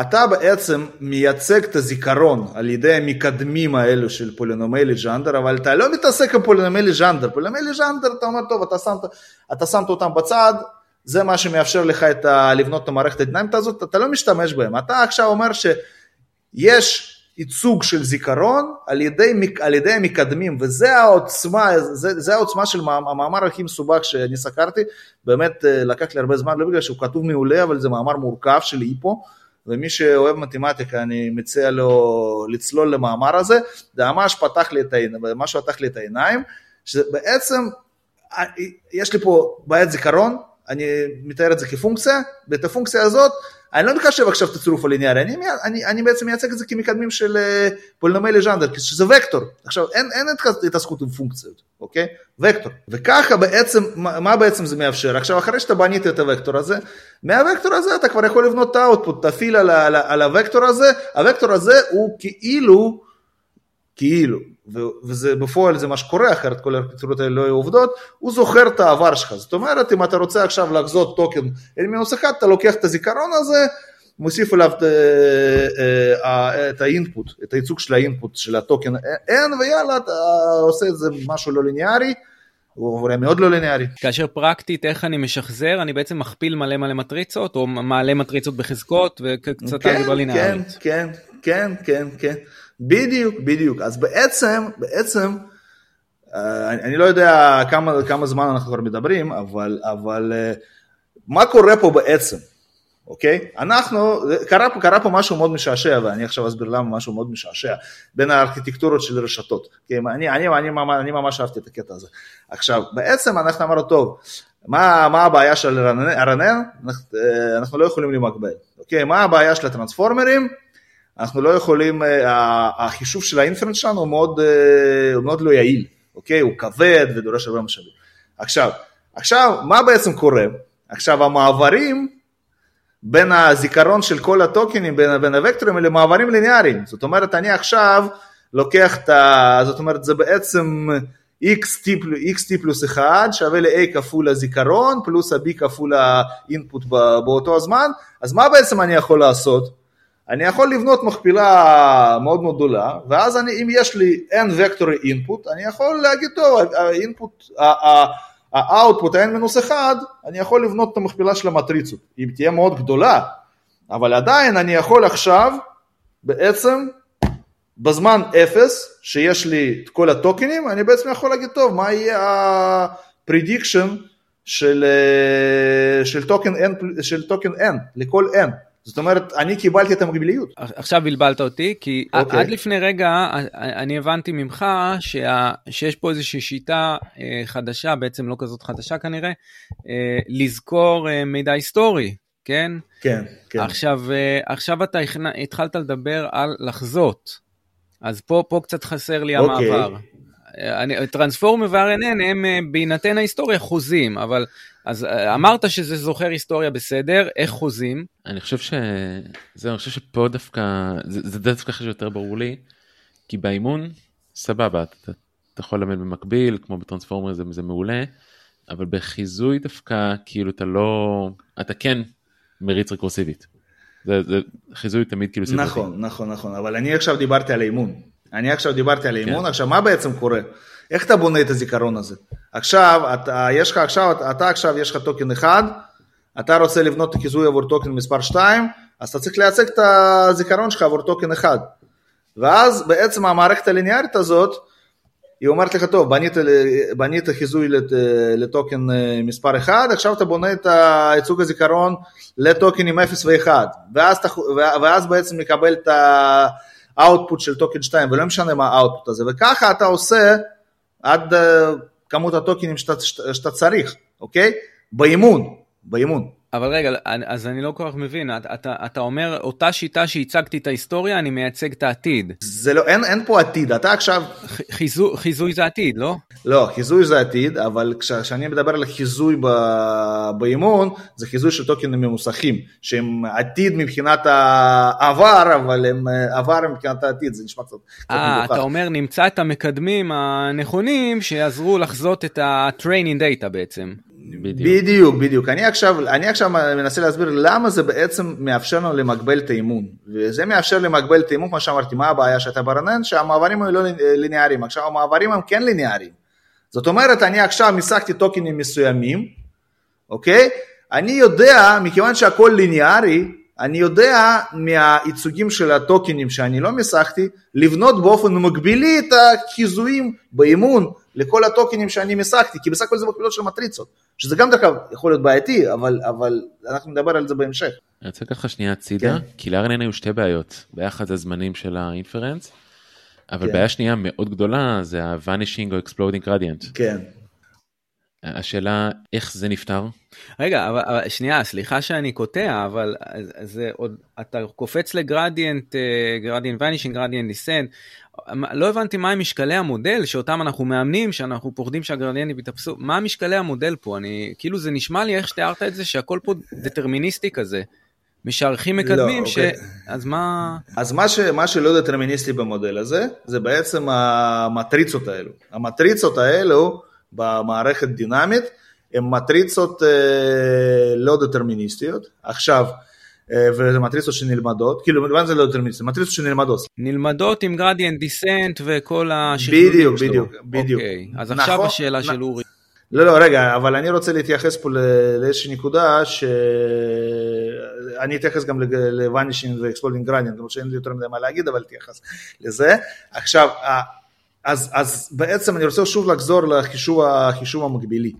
אתה בעצם מייצג את הזיכרון על ידי המקדמים האלו של פולינומלי ז'אנדר, אבל אתה לא מתעסק עם פולינומלי ז'אנדר. פולינומלי ז'אנדר, אתה אומר, טוב, אתה שמת, אתה שמת אותם בצד, זה מה שמאפשר לך את ה, לבנות את המערכת הדינמית הזאת, אתה לא משתמש בהם. אתה עכשיו אומר שיש ייצוג של זיכרון על ידי, על ידי המקדמים, וזה העוצמה, זה, זה העוצמה של המאמר הכי מסובך שאני סקרתי, באמת אה, לקח לי הרבה זמן, לא בגלל שהוא כתוב מעולה, אבל זה מאמר מורכב של איפו, ומי שאוהב מתמטיקה אני מציע לו לצלול למאמר הזה, זה ממש פתח לי את העיניים, ממש פתח לי את העיניים, שבעצם אה, יש לי פה בעיית זיכרון, אני מתאר את זה כפונקציה, ואת הפונקציה הזאת אני לא מחשב עכשיו את הצירוף הליניארי, אני, אני, אני בעצם מייצג את זה כמקדמים של אה, פולינומלי ז'אנדר, שזה וקטור. עכשיו, אין, אין התעסקות עם פונקציות, אוקיי? וקטור. וככה בעצם, מה, מה בעצם זה מאפשר? עכשיו, אחרי שאתה בנית את הוקטור הזה, מהוקטור הזה אתה כבר יכול לבנות את האוטפוט, תפעיל על, על, על הוקטור הזה, הוקטור הזה הוא כאילו, כאילו, וזה בפועל זה מה שקורה, אחרת כל הרקטורות האלה לא היו עובדות, הוא זוכר את העבר שלך. זאת אומרת, אם אתה רוצה עכשיו לחזות טוקן אל מינוס אחד, אתה לוקח את הזיכרון הזה, מוסיף אליו את, אה, אה, את האינפוט, את הייצוג של האינפוט של הטוקן n, ויאללה, אתה עושה את זה משהו לא ליניארי. הוא אולי מאוד לא ליניארי. כאשר פרקטית איך אני משחזר אני בעצם מכפיל מלא מלא מטריצות או מעלה מטריצות בחזקות וקצת כן, כן, כן, כן, כן, כן. בדיוק, בדיוק. אז בעצם, בעצם, אה, אני לא יודע כמה, כמה זמן אנחנו כבר מדברים, אבל, אבל אה, מה קורה פה בעצם, אוקיי? אנחנו, קרה, קרה פה משהו מאוד משעשע, ואני עכשיו אסביר למה משהו מאוד משעשע, בין הארכיטקטורות של רשתות. אני, אני, אני, אני, אני ממש אהבתי את הקטע הזה. עכשיו, בעצם אנחנו אמרנו, טוב, מה, מה הבעיה של RNN? אנחנו, אה, אנחנו לא יכולים למקבל, אוקיי? מה הבעיה של הטרנספורמרים? אנחנו לא יכולים, אה, החישוב של האינפרנס שלנו הוא מאוד, אה, הוא מאוד לא יעיל, אוקיי? הוא כבד ודורש הרבה משאבים. עכשיו, עכשיו, מה בעצם קורה? עכשיו המעברים, בין הזיכרון של כל הטוקנים, בין, בין הוקטורים, למעברים ליניאריים. זאת אומרת, אני עכשיו לוקח את ה... זאת אומרת, זה בעצם xt, xt פלוס 1 שווה ל-a כפול הזיכרון, פלוס ה-b כפול האינפוט באותו הזמן, אז מה בעצם אני יכול לעשות? אני יכול לבנות מכפילה מאוד מאוד גדולה, ואז אני, אם יש לי n וקטורי אינפוט, אני יכול להגיד, טוב, האינפוט, האוטפוט ה-n מינוס 1, אני יכול לבנות את המכפילה של המטריצות, היא תהיה מאוד גדולה, אבל עדיין אני יכול עכשיו בעצם בזמן 0, שיש לי את כל הטוקנים, אני בעצם יכול להגיד, טוב, מה יהיה ה-prediction של, אה, של, של טוקן N, לכל N. זאת אומרת, אני קיבלתי את המקביליות. עכשיו בלבלת אותי, כי okay. אוקיי. עד לפני רגע אני הבנתי ממך שה, שיש פה איזושהי שיטה אה, חדשה, בעצם לא כזאת חדשה כנראה, אה, לזכור אה, מידע היסטורי, כן? כן, כן. עכשיו, אה, עכשיו אתה התחלת לדבר על לחזות, אז פה, פה קצת חסר לי okay. אוקיי. המעבר. טרנספורמר ו-RNN הם אה, בהינתן ההיסטוריה חוזים, אבל אז אה, אמרת שזה זוכר היסטוריה בסדר, איך חוזים? אני חושב ש... זהו, אני חושב שפה דווקא, זה, זה דווקא שיותר ברור לי, כי באימון, סבבה, אתה, אתה יכול ללמד במקביל, כמו בטרנספורמר זה, זה מעולה, אבל בחיזוי דווקא, כאילו אתה לא, אתה כן מריץ רקורסיבית. זה, זה חיזוי תמיד כאילו סדרתי. נכון, נכון, נכון, אבל אני עכשיו דיברתי על האימון. אני עכשיו דיברתי על האימון, כן. עכשיו מה בעצם קורה? איך אתה בונה את הזיכרון הזה? עכשיו, אתה, יש לך עכשיו, אתה עכשיו יש לך טוקן אחד, אתה רוצה לבנות את החיזוי עבור טוקן מספר 2, אז אתה צריך לייצג את הזיכרון שלך עבור טוקן אחד. ואז בעצם המערכת הליניארית הזאת, היא אומרת לך, טוב, בנית, בנית חיזוי לטוקן אה, מספר 1, עכשיו אתה בונה את ייצוג הזיכרון לטוקנים 0 ו-1, ואז, ואז בעצם מקבל את ה output של טוקן 2, ולא משנה מה ה output הזה, וככה אתה עושה עד אה, כמות הטוקנים שאתה, שאתה צריך, אוקיי? באימון, באימון. אבל רגע, אז אני לא כל כך מבין, אתה, אתה אומר, אותה שיטה שהצגתי את ההיסטוריה, אני מייצג את העתיד. זה לא, אין, אין פה עתיד, אתה עכשיו... חיזו, חיזוי זה עתיד, לא? לא, חיזוי זה עתיד, אבל כשאני מדבר על חיזוי ב, באימון, זה חיזוי של טוקנים ממוסכים, שהם עתיד מבחינת העבר, אבל הם עבר מבחינת העתיד, זה נשמע קצת אה, אתה אומר, נמצא את המקדמים הנכונים שיעזרו לחזות את ה-training data בעצם. בדיוק. בדיוק, בדיוק. אני עכשיו, אני עכשיו מנסה להסביר למה זה בעצם מאפשר לנו למגבל את האימון. וזה מאפשר למגבל את האימון, כמו שאמרתי, מה הבעיה שאתה ברנן? שהמעברים הם לא ליניאריים. עכשיו המעברים הם כן ליניאריים. זאת אומרת, אני עכשיו מיסקתי טוקנים מסוימים, אוקיי? אני יודע, מכיוון שהכל ליניארי, אני יודע מהייצוגים של הטוקנים שאני לא מיסקתי, לבנות באופן מקבילי את החיזויים באימון לכל הטוקנים שאני מיסקתי, כי בסך הכל זה מקבילות של מטריצות, שזה גם דרך אגב יכול להיות בעייתי, אבל, אבל אנחנו נדבר על זה בהמשך. אני רוצה לקחת שנייה הצידה, כן. כי ל-RNN היו שתי בעיות, ביחד הזמנים של האינפרנס, אבל כן. בעיה שנייה מאוד גדולה זה ה-vanishing או exploding gradient. כן. השאלה איך זה נפתר? רגע, אבל, אבל שנייה, סליחה שאני קוטע, אבל זה עוד, אתה קופץ לגרדיאנט, גרדיאנט ונישינג, גרדיאנט דיסנט, לא הבנתי מה משקלי המודל שאותם אנחנו מאמנים, שאנחנו פוחדים שהגרדיאנטים יתאפסו, מה משקלי המודל פה? אני, כאילו זה נשמע לי איך שתיארת את זה, שהכל פה דטרמיניסטי כזה. משערכים מקדמים, לא, ש... אוקיי. אז מה... אז מה, ש... מה שלא דטרמיניסטי במודל הזה, זה בעצם המטריצות האלו. המטריצות האלו, במערכת דינמית, הן מטריצות אה, לא דטרמיניסטיות. עכשיו, וזה מטריצות שנלמדות, כאילו מה זה לא דטרמיניסטיות? מטריצות שנלמדות. נלמדות עם gradient descent וכל השכלולים בדיוק, שלו. בדיוק, בדיוק. אוקיי, אז עכשיו נכון, השאלה נ... של אורי. לא, לא, רגע, אבל אני רוצה להתייחס פה לאיזושהי נקודה שאני אתייחס גם ל vanishing ו exploding gradient, למרות שאין לי יותר מדי מה להגיד, אבל אתייחס לזה. עכשיו, אז, אז בעצם אני רוצה שוב לחזור לחישוב המקבילי.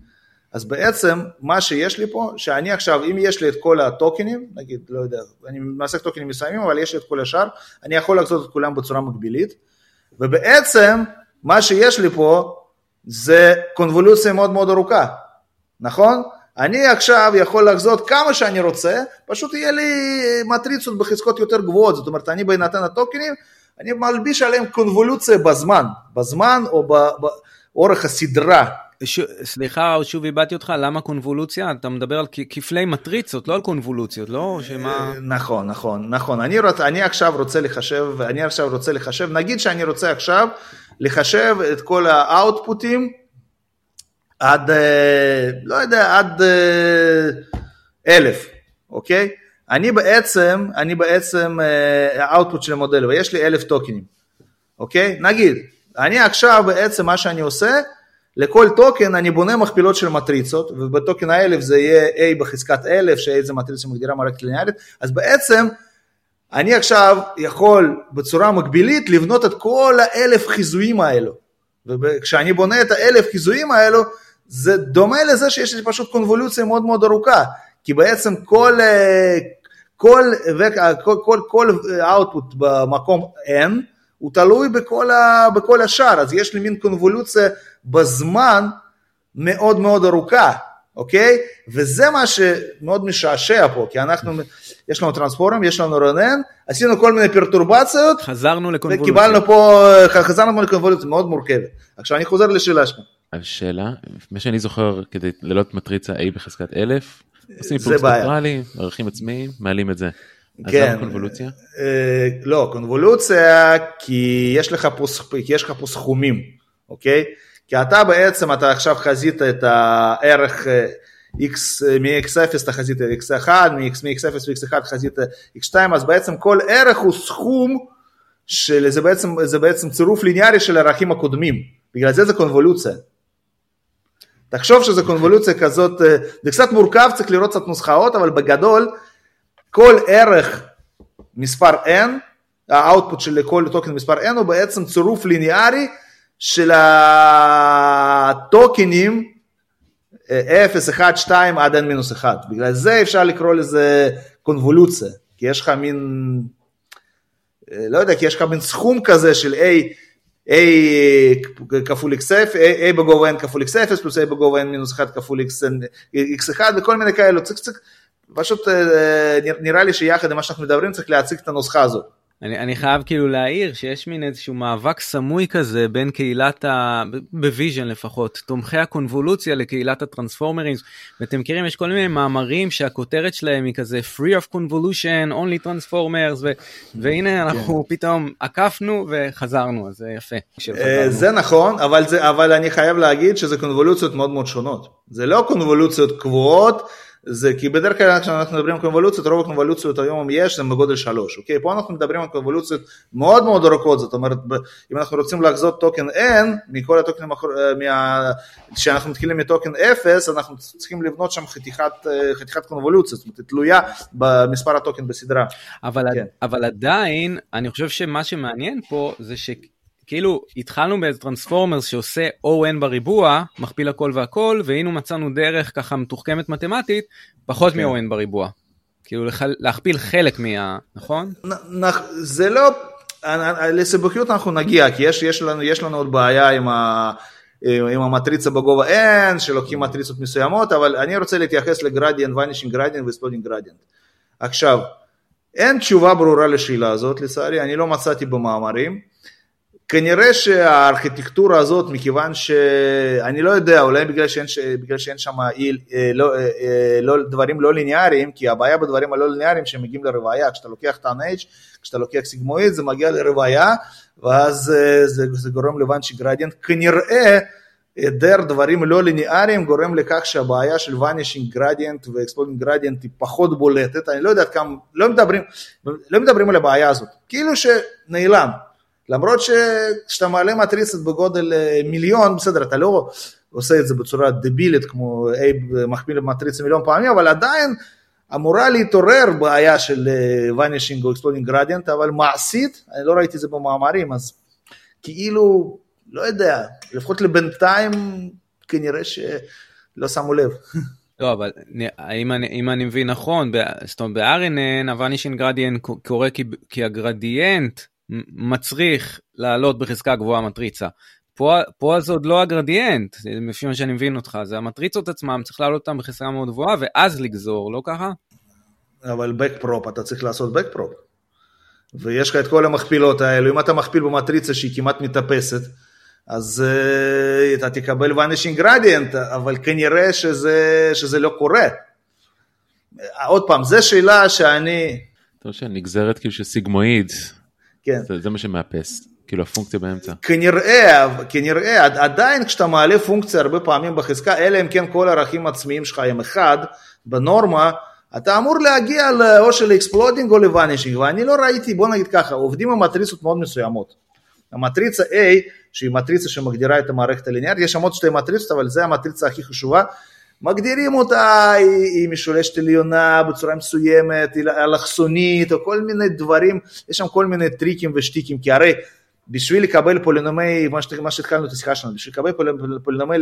אז בעצם מה שיש לי פה, שאני עכשיו, אם יש לי את כל הטוקנים, נגיד, לא יודע, אני מעסק טוקנים מסוימים, אבל יש לי את כל השאר, אני יכול לחזות את כולם בצורה מקבילית, ובעצם מה שיש לי פה זה קונבולוציה מאוד מאוד ארוכה, נכון? אני עכשיו יכול לחזות כמה שאני רוצה, פשוט יהיה לי מטריצות בחזקות יותר גבוהות, זאת אומרת, אני בהינתן הטוקנים, אני מלביש עליהם קונבולוציה בזמן, בזמן או באורך הסדרה ש... סליחה, שוב איבדתי אותך, למה קונבולוציה? אתה מדבר על כפלי מטריצות, לא על קונבולוציות, לא? שמה... נכון, נכון, נכון. אני, רוצ... אני עכשיו רוצה לחשב, אני עכשיו רוצה לחשב, נגיד שאני רוצה עכשיו לחשב את כל האאוטפוטים עד, לא יודע, עד אלף, אוקיי? אני בעצם, אני בעצם ה output של המודל, ויש לי אלף טוקנים, אוקיי? נגיד, אני עכשיו בעצם מה שאני עושה, לכל טוקן אני בונה מכפילות של מטריצות, ובטוקן האלף זה יהיה A בחזקת אלף, ש-A זה מטריצה שמגדירה מערכת ליניארית, אז בעצם אני עכשיו יכול בצורה מקבילית לבנות את כל האלף חיזויים האלו. וכשאני בונה את האלף חיזויים האלו, זה דומה לזה שיש לי פשוט קונבולוציה מאוד מאוד ארוכה, כי בעצם כל, כל, כל, כל, כל output במקום n, הוא תלוי בכל, ה, בכל השאר, אז יש לי מין קונבולוציה בזמן מאוד מאוד ארוכה, אוקיי? וזה מה שמאוד משעשע פה, כי אנחנו, יש לנו טרנספורם, יש לנו רונן, עשינו כל מיני פרטורבציות, חזרנו לקונבולוציה. וקיבלנו פה, חזרנו לקונבולוציה מאוד מורכבת. עכשיו אני חוזר לשאלה שלך. השאלה, מה שאני זוכר כדי ללות מטריצה A בחזקת אלף, עושים פלוס ניטרלי, ערכים עצמיים, מעלים את זה. כן. קונבולוציה? אה, לא, קונבולוציה כי יש לך פה, כי יש לך פה סכומים, אוקיי? כי אתה בעצם, אתה עכשיו חזית את הערך אה, x, אה, מ-x0 אתה חזית x1, מ-x0 ו-x1 חזית x2, אז בעצם כל ערך הוא סכום של, זה בעצם, זה בעצם צירוף ליניארי של הערכים הקודמים, בגלל זה זה קונבולוציה. תחשוב שזה קונבולוציה כזאת, זה קצת מורכב, צריך לראות קצת נוסחאות, אבל בגדול כל ערך מספר n, ה output של כל טוקן מספר n הוא בעצם צירוף ליניארי של הטוקנים 0, 1, 2 עד n מינוס 1. בגלל זה אפשר לקרוא לזה קונבולוציה, כי יש לך מין, לא יודע, כי יש לך מין סכום כזה של a, a כפול x0, a, a בגובה n כפול x0 פלוס a בגובה n מינוס 1 כפול x1 וכל מיני כאלו, צריך, צריך, פשוט אה, נראה לי שיחד עם מה שאנחנו מדברים צריך להציג את הנוסחה הזאת. אני, אני חייב כאילו להעיר שיש מין איזשהו מאבק סמוי כזה בין קהילת ה... ב vision לפחות, תומכי הקונבולוציה לקהילת הטרנספורמרים, ואתם מכירים יש כל מיני מאמרים שהכותרת שלהם היא כזה free of convolution, only transformers, ו... והנה כן. אנחנו פתאום עקפנו וחזרנו, אז זה יפה. אה, זה נכון, אבל, זה, אבל אני חייב להגיד שזה קונבולוציות מאוד מאוד שונות, זה לא קונבולוציות קבועות. זה כי בדרך כלל כשאנחנו מדברים על קונבולוציות, רוב הקונבולוציות היום יש זה בגודל 3, אוקיי? פה אנחנו מדברים על קונבולוציות מאוד מאוד ארוכות, זאת אומרת, אם אנחנו רוצים לחזות טוקן n, מכל הטוקנים, מה... כשאנחנו מתחילים מטוקן 0, אנחנו צריכים לבנות שם חתיכת, חתיכת קונבולוציה, זאת אומרת, תלויה במספר הטוקן בסדרה. אבל, כן. אבל עדיין, אני חושב שמה שמעניין פה זה ש... כאילו התחלנו באיזה טרנספורמרס שעושה ON בריבוע, מכפיל הכל והכל, והנה מצאנו דרך ככה מתוחכמת מתמטית, פחות כן. מ-ON בריבוע. כאילו לח... להכפיל חלק מה... נכון? נ, נ, זה לא, לסיבוכיות אנחנו נגיע, כי יש, יש, לנו, יש לנו עוד בעיה עם, ה, עם המטריצה בגובה N, שלוקחים מטריצות מסוימות, אבל אני רוצה להתייחס לגרדיאנט, vanishing gradient ו exploding gradient. עכשיו, אין תשובה ברורה לשאלה הזאת, לצערי, אני לא מצאתי במאמרים. כנראה שהארכיטקטורה הזאת, מכיוון שאני לא יודע, אולי בגלל שאין, בגלל שאין שם אה, לא, אה, אה, לא, דברים לא ליניאריים, כי הבעיה בדברים הלא ליניאריים שהם מגיעים לרוויה, כשאתה לוקח את ה-tanh, כשאתה לוקח sigmoid, זה מגיע לרוויה, ואז זה, זה גורם ל vanishing gradient, כנראה היעדר דברים לא ליניאריים גורם לכך שהבעיה של vanishing gradient ו exploding gradient היא פחות בולטת, אני לא יודע כמה, לא מדברים, לא מדברים על הבעיה הזאת, כאילו שנעלם. למרות שכשאתה מעלה מטריצות בגודל אה, מיליון, בסדר, אתה לא עושה את זה בצורה דבילית כמו naive מכפיל מטריצה מיליון פעמים, אבל עדיין אמורה להתעורר בעיה של vanishing או exploding gradient, אבל מעשית, אני לא ראיתי את זה במאמרים, אז כאילו, לא יודע, לפחות לבינתיים כנראה שלא שמו לב. לא, אבל אם אני, אם אני מבין נכון, זאת אומרת ב-RNN ה vanishing gradient קורה כי, כי הגרדיאנט מצריך לעלות בחזקה גבוהה מטריצה. פה, פה זה עוד לא הגרדיאנט, לפי מה שאני מבין אותך, זה המטריצות עצמם, צריך לעלות אותם בחזקה מאוד גבוהה ואז לגזור, לא ככה? אבל backprop, אתה צריך לעשות backprop. ויש לך את כל המכפילות האלו, אם אתה מכפיל במטריצה שהיא כמעט מתאפסת, אז uh, אתה תקבל vanishing gradient, אבל כנראה שזה, שזה לא קורה. עוד פעם, זו שאלה שאני... אתה חושב שנגזרת כאילו של סיגמואיד, כן. זה, זה מה שמאפס, כאילו הפונקציה באמצע. כנראה, כנראה, עדיין כשאתה מעלה פונקציה הרבה פעמים בחזקה, אלא אם כן כל הערכים העצמיים שלך הם אחד, בנורמה, אתה אמור להגיע או של exploding או ל vanishing, ואני לא ראיתי, בוא נגיד ככה, עובדים עם מטריצות מאוד מסוימות. המטריצה A, שהיא מטריצה שמגדירה את המערכת הליניארית, יש שם עוד שתי מטריצות, אבל זו המטריצה הכי חשובה. מגדירים אותה, היא, היא משולשת עליונה בצורה מסוימת, היא אלכסונית, או כל מיני דברים, יש שם כל מיני טריקים ושטיקים, כי הרי בשביל לקבל פולינומי, מה שהתחלנו את השיחה שלנו, בשביל לקבל פולינומי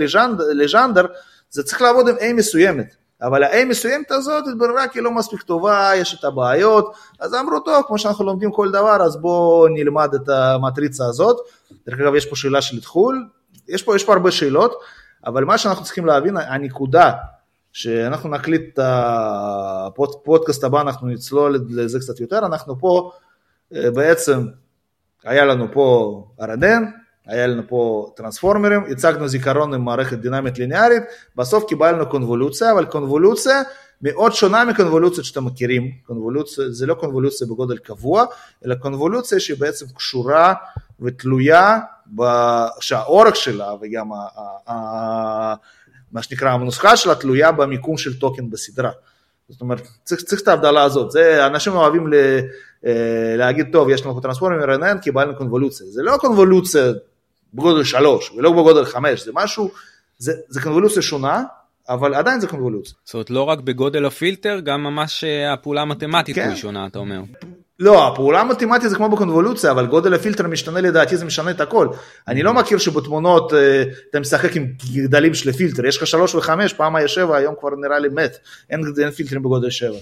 לג'נדר, זה צריך לעבוד עם A מסוימת. אבל ה-A מסוימת הזאת התבררה כי לא מספיק טובה, יש את הבעיות, אז אמרו טוב, כמו שאנחנו לומדים כל דבר, אז בואו נלמד את המטריצה הזאת. דרך אגב, יש פה שאלה של תחול, יש פה, יש פה הרבה שאלות, אבל מה שאנחנו צריכים להבין, הנקודה שאנחנו נקליט את הפודקאסט הבא, אנחנו נצלול לזה קצת יותר, אנחנו פה אה, בעצם, היה לנו פה הרדן, היה לנו פה טרנספורמרים, הצגנו זיכרון עם מערכת דינמית ליניארית, בסוף קיבלנו קונבולוציה, אבל קונבולוציה מאוד שונה מקונבולוציות שאתם מכירים, קונבולוציה, זה לא קונבולוציה בגודל קבוע, אלא קונבולוציה שהיא בעצם קשורה ותלויה, שהאורך שלה וגם ה, ה, ה, מה שנקרא הנוסחה שלה תלויה במיקום של טוקן בסדרה. זאת אומרת, צריך, צריך את ההבדלה הזאת, זה, אנשים אוהבים ל, אה, להגיד, טוב, יש לנו טרנספורמר RNN, קיבלנו קונבולוציה, זה לא קונבולוציה בגודל 3 ולא בגודל 5, זה משהו, זה, זה קונבולוציה שונה, אבל עדיין זה קונבולוציה. זאת אומרת, לא רק בגודל הפילטר, גם ממש אה, הפעולה המתמטית כן. פה היא שונה, אתה אומר. לא, הפעולה המתמטית זה כמו בקונבולוציה, אבל גודל הפילטר משתנה לדעתי, זה משנה את הכל. אני לא מכיר שבתמונות אה, אתה משחק עם גדלים של פילטר, יש לך 3 ו-5, פעם היה 7, היום כבר נראה לי מת, אין, אין פילטרים בגודל 7.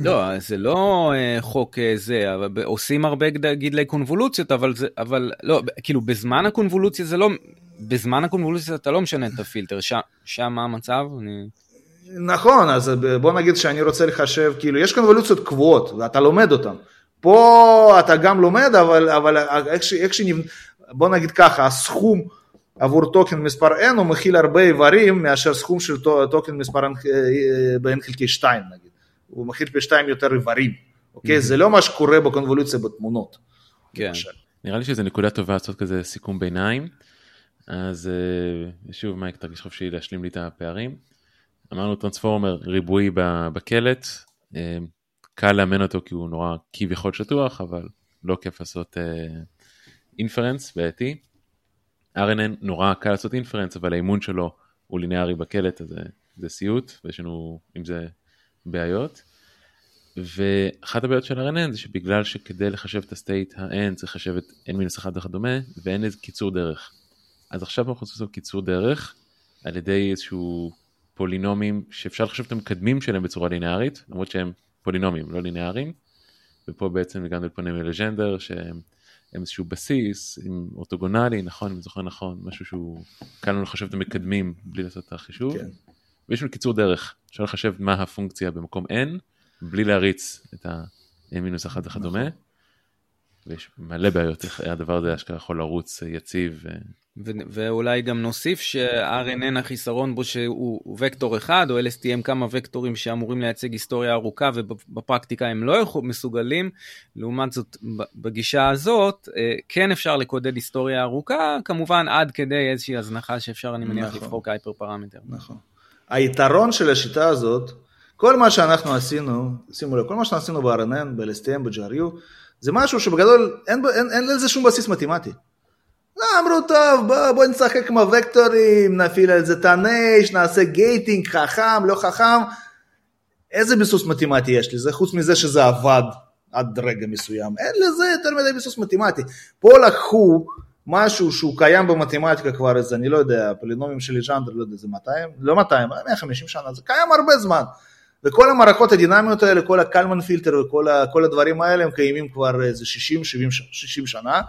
לא, זה לא uh, חוק uh, זה, אבל עושים הרבה גדלי קונבולוציות, אבל זה, אבל לא, כאילו בזמן הקונבולוציה זה לא, בזמן הקונבולוציה אתה לא משנה את הפילטר, שם, שם מה המצב? אני... נכון, אז בוא נגיד שאני רוצה לחשב, כאילו יש קונבולוציות קבועות, ואתה לומד אותן. פה אתה גם לומד, אבל, אבל איך, איך שנבנ... בוא נגיד ככה, הסכום עבור טוקן מספר n הוא מכיל הרבה איברים מאשר סכום של טוקן מספר n אה, חלקי 2 נגיד. הוא מכיל פי שתיים יותר איברים, אוקיי? זה לא מה שקורה בקונבולוציה בתמונות. כן. נראה לי שזו נקודה טובה לעשות כזה סיכום ביניים. אז אה, שוב מייק תרגיש חופשי להשלים לי את הפערים. אמרנו טרנספורמר ריבועי בקלט, אה, קל לאמן אותו כי הוא נורא כביכול שטוח, אבל לא כיף לעשות אינפרנס אה, בעייתי. RNN נורא קל לעשות אינפרנס, אבל האימון שלו הוא ליניארי בקלט, אז זה סיוט, ויש לנו עם זה בעיות. ואחת הבעיות של RNN זה שבגלל שכדי לחשב את הסטייט ה-n צריך לחשב את n-1 וכדומה ואין איזה קיצור דרך. אז עכשיו אנחנו לעשות קיצור דרך על ידי איזשהו פולינומים שאפשר לחשב את המקדמים שלהם בצורה לינארית למרות שהם פולינומים לא לינאריים. ופה בעצם הגענו לפונמי לג'נדר שהם איזשהו בסיס עם אורתוגונלי נכון אם זוכר נכון משהו שהוא קל לנו לחשב את המקדמים בלי לעשות את החישוב. כן. ויש לנו קיצור דרך, אפשר לחשב מה הפונקציה במקום n, בלי להריץ את ה-n מינוס 1 וכדומה. נכון. ויש מלא בעיות איך הדבר הזה אשכרה יכול לרוץ יציב. ו- ואולי גם נוסיף ש-RNN החיסרון בו שהוא וקטור אחד, או LSTM כמה וקטורים שאמורים לייצג היסטוריה ארוכה ובפרקטיקה הם לא מסוגלים, לעומת זאת בגישה הזאת אה, כן אפשר לקודד היסטוריה ארוכה, כמובן עד כדי איזושהי הזנחה שאפשר אני מניח נכון. לבחור כהייפר פרמטר. נכון. היתרון של השיטה הזאת, כל מה שאנחנו עשינו, שימו לב, כל מה שעשינו ב-RNN, ב-LSTM, ב-GRU, זה משהו שבגדול אין, אין, אין לזה שום בסיס מתמטי. לא, אמרו, טוב, בוא, בוא נשחק עם הוקטורים, נפעיל על זה תנש, נעשה גייטינג, חכם, לא חכם. איזה ביסוס מתמטי יש לזה, חוץ מזה שזה עבד עד רגע מסוים. אין לזה יותר מדי ביסוס מתמטי. פה לקחו משהו שהוא קיים במתמטיקה כבר איזה, אני לא יודע, פולינומים של לז'נדר, לא יודע, זה 200, לא 200, 150 שנה, זה קיים הרבה זמן. וכל המערכות הדינמיות האלה, כל ה Kalman filter וכל הדברים האלה, הם קיימים כבר איזה 60, 70, 60 שנה.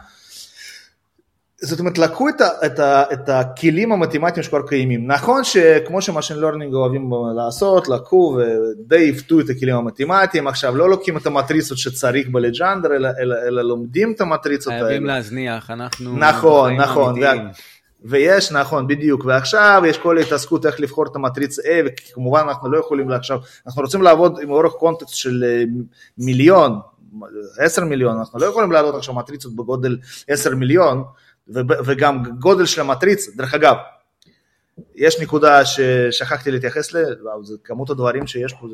זאת אומרת, לקחו את, ה, את, ה, את הכלים המתמטיים שכבר קיימים. נכון שכמו ש machine learning אוהבים לעשות, לקחו ודי עיוותו את הכלים המתמטיים, עכשיו לא לוקחים את המטריצות שצריך בלג'נדר, אלא, אלא, אלא לומדים את המטריצות האלה. חייבים להזניח, אנחנו... נכון, נכון. ויש, נכון, בדיוק, ועכשיו יש כל ההתעסקות איך לבחור את המטריצה A, וכמובן אנחנו לא יכולים עכשיו, אנחנו רוצים לעבוד עם אורך קונטקסט של אה, מיליון, 10 מיליון, אנחנו לא יכולים לעלות עכשיו מטריצות בגודל 10 מיליון, וגם גודל של המטריצה, דרך אגב, יש נקודה ששכחתי להתייחס ל... זה כמות הדברים שיש פה,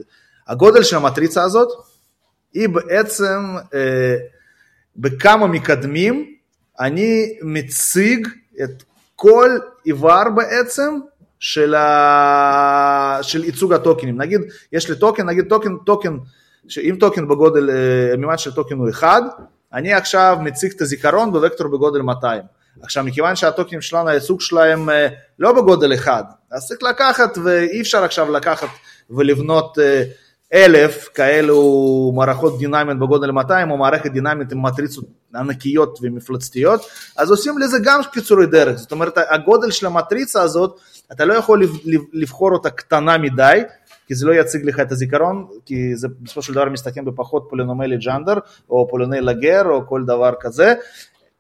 הגודל של המטריצה הזאת, היא בעצם אה, בכמה מקדמים, אני מציג את כל איבר בעצם של, ה... של ייצוג הטוקנים. נגיד, יש לי טוקן, נגיד טוקן, טוקן, שאם טוקן בגודל, אה, המימד של טוקן הוא 1, אני עכשיו מציג את הזיכרון בוקטור בגודל 200. עכשיו, מכיוון שהטוקנים שלנו, הייצוג שלהם אה, לא בגודל 1, אז צריך לקחת, ואי אפשר עכשיו לקחת ולבנות אה, אלף כאלו מערכות דינמיות בגודל 200 או מערכת דינמית עם מטריצות ענקיות ומפלצתיות, אז עושים לזה גם קיצורי דרך, זאת אומרת הגודל של המטריצה הזאת, אתה לא יכול לבחור אותה קטנה מדי, כי זה לא יציג לך את הזיכרון, כי זה בסופו של דבר מסתכם בפחות פולינומלי ג'אנדר או פולינומלי לגר או כל דבר כזה.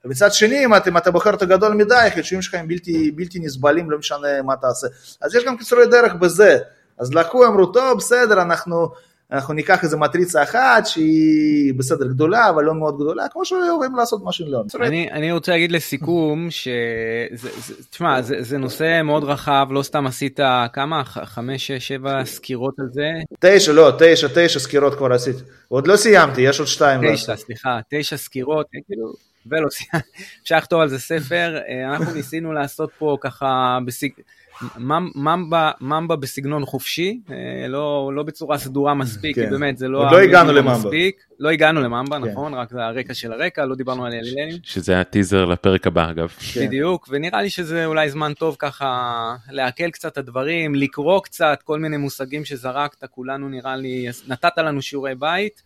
ובצד שני, אם אתה, אם אתה בוחר את הגדול מדי, החישובים שלך הם בלתי, בלתי נסבלים, לא משנה מה תעשה. אז יש גם קיצורי דרך בזה. אז לקחו, אמרו, טוב, בסדר, אנחנו, אנחנו ניקח איזה מטריצה אחת שהיא בסדר גדולה, אבל לא מאוד גדולה, כמו שאוהבים לעשות משהו לא. אני, אני רוצה להגיד לסיכום, תשמע, זה, זה נושא מאוד רחב, לא סתם עשית כמה, חמש, שש, שבע סקירות על זה? תשע, לא, תשע, תשע סקירות כבר עשיתי. עוד לא סיימתי, יש עוד שתיים. תשע, סליחה, תשע סקירות, כאילו, סיימתי, אפשר לכתוב על זה ספר, אה, אנחנו ניסינו לעשות פה ככה, בסיג... ממבה, ממבה בסגנון חופשי, אה, לא, לא בצורה סדורה מספיק, כן. כי באמת זה לא... עוד לא הגענו לממבה. מספיק. לא הגענו לממבה, כן. נכון? רק זה הרקע של הרקע, לא דיברנו על אלילנים. שזה הטיזר לפרק הבא אגב. כן. בדיוק, ונראה לי שזה אולי זמן טוב ככה לעכל קצת את הדברים, לקרוא קצת כל מיני מושגים שזרקת, כולנו נראה לי, נתת לנו שיעורי בית.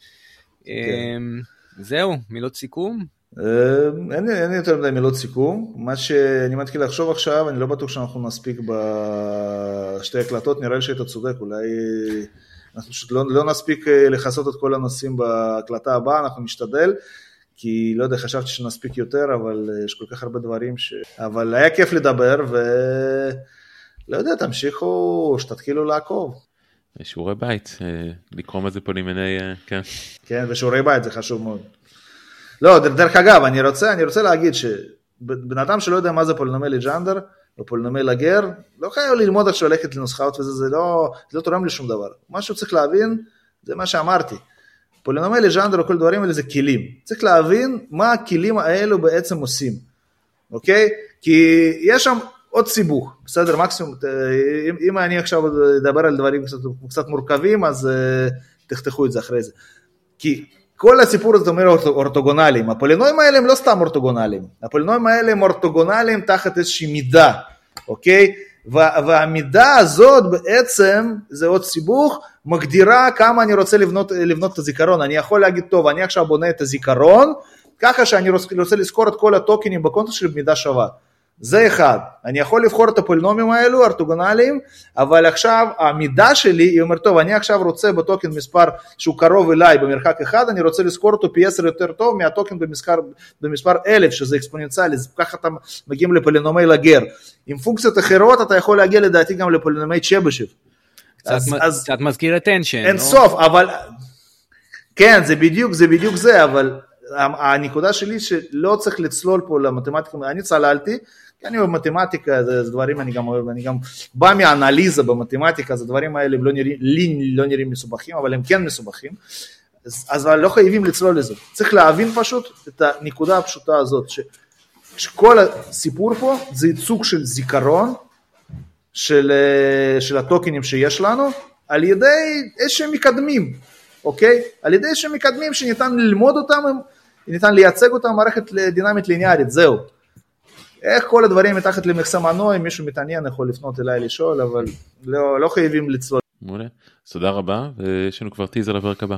כן. אמ, זהו, מילות סיכום. אה, אין אין יותר מדי מילות סיכום, מה שאני מתחיל לחשוב עכשיו, אני לא בטוח שאנחנו נספיק בשתי הקלטות, נראה לי שאתה צודק, אולי אנחנו פשוט לא, לא נספיק אה, לכסות את כל הנושאים בהקלטה הבאה, אנחנו נשתדל, כי לא יודע, חשבתי שנספיק יותר, אבל אה, יש כל כך הרבה דברים ש... אבל היה כיף לדבר, ולא יודע, תמשיכו, שתתחילו לעקוב. שיעורי בית, לקרוא מה זה פה למיני, כן. כן, ושיעורי בית זה חשוב מאוד. לא, דרך אגב, אני רוצה, אני רוצה להגיד שבן אדם שלא יודע מה זה פולינומלי ג'אנדר, או פולינומלי גר, לא חייב ללמוד עכשיו ללכת לנוסחאות וזה, זה לא, זה לא תורם לי שום דבר. מה שהוא צריך להבין, זה מה שאמרתי. פולינומלי ג'אנדר וכל דברים האלה זה כלים. צריך להבין מה הכלים האלו בעצם עושים, אוקיי? כי יש שם עוד סיבוך, בסדר, מקסימום, אם, אם אני עכשיו אדבר על דברים קצת, קצת מורכבים, אז uh, תחתכו את זה אחרי זה. כי כל הסיפור הזה אומר אורתוגונליים, הפולינומים האלה הם לא סתם אורתוגונליים, הפולינומים האלה הם אורתוגונליים תחת איזושהי מידה, אוקיי? והמידה הזאת בעצם, זה עוד סיבוך, מגדירה כמה אני רוצה לבנות, לבנות את הזיכרון, אני יכול להגיד, טוב, אני עכשיו בונה את הזיכרון, ככה שאני רוצה לזכור את כל הטוקנים בקונטקסט של מידה שווה. זה אחד, אני יכול לבחור את הפולינומים האלו, ארתוגונליים, אבל עכשיו המידה שלי, היא אומרת, טוב, אני עכשיו רוצה בטוקן מספר שהוא קרוב אליי במרחק אחד, אני רוצה לזכור אותו פי עשר יותר טוב מהטוקן במספר, במספר אלף, שזה אקספוננציאלי, ככה אתם מגיעים לפולינומי לגר. עם פונקציות אחרות אתה יכול להגיע לדעתי גם לפולינומי צ'בשב. קצת, אז, אז, קצת מזכיר את אנשן. אין לא? סוף, אבל... כן, זה בדיוק, זה בדיוק זה, אבל הנקודה שלי שלא צריך לצלול פה למתמטיקה, אני צללתי, כי אני אוהב מתמטיקה, זה, זה דברים אני גם אוהב, אני גם בא מאנליזה במתמטיקה, זה דברים האלה לא נראים, לי לא נראים מסובכים, אבל הם כן מסובכים, אז, אז לא חייבים לצלול לזה, צריך להבין פשוט את הנקודה הפשוטה הזאת, ש, שכל הסיפור פה זה ייצוג של זיכרון, של, של הטוקנים שיש לנו, על ידי איזשהם מקדמים, אוקיי? על ידי איזשהם מקדמים שניתן ללמוד אותם, ניתן לייצג אותם במערכת דינמית ליניארית, זהו. איך כל הדברים מתחת למכסה מנוע, אם מישהו מתעניין יכול לפנות אליי לשאול, אבל לא, לא חייבים לצלול. מעולה, תודה רבה, ויש לנו כבר טיזר לפרק הבא.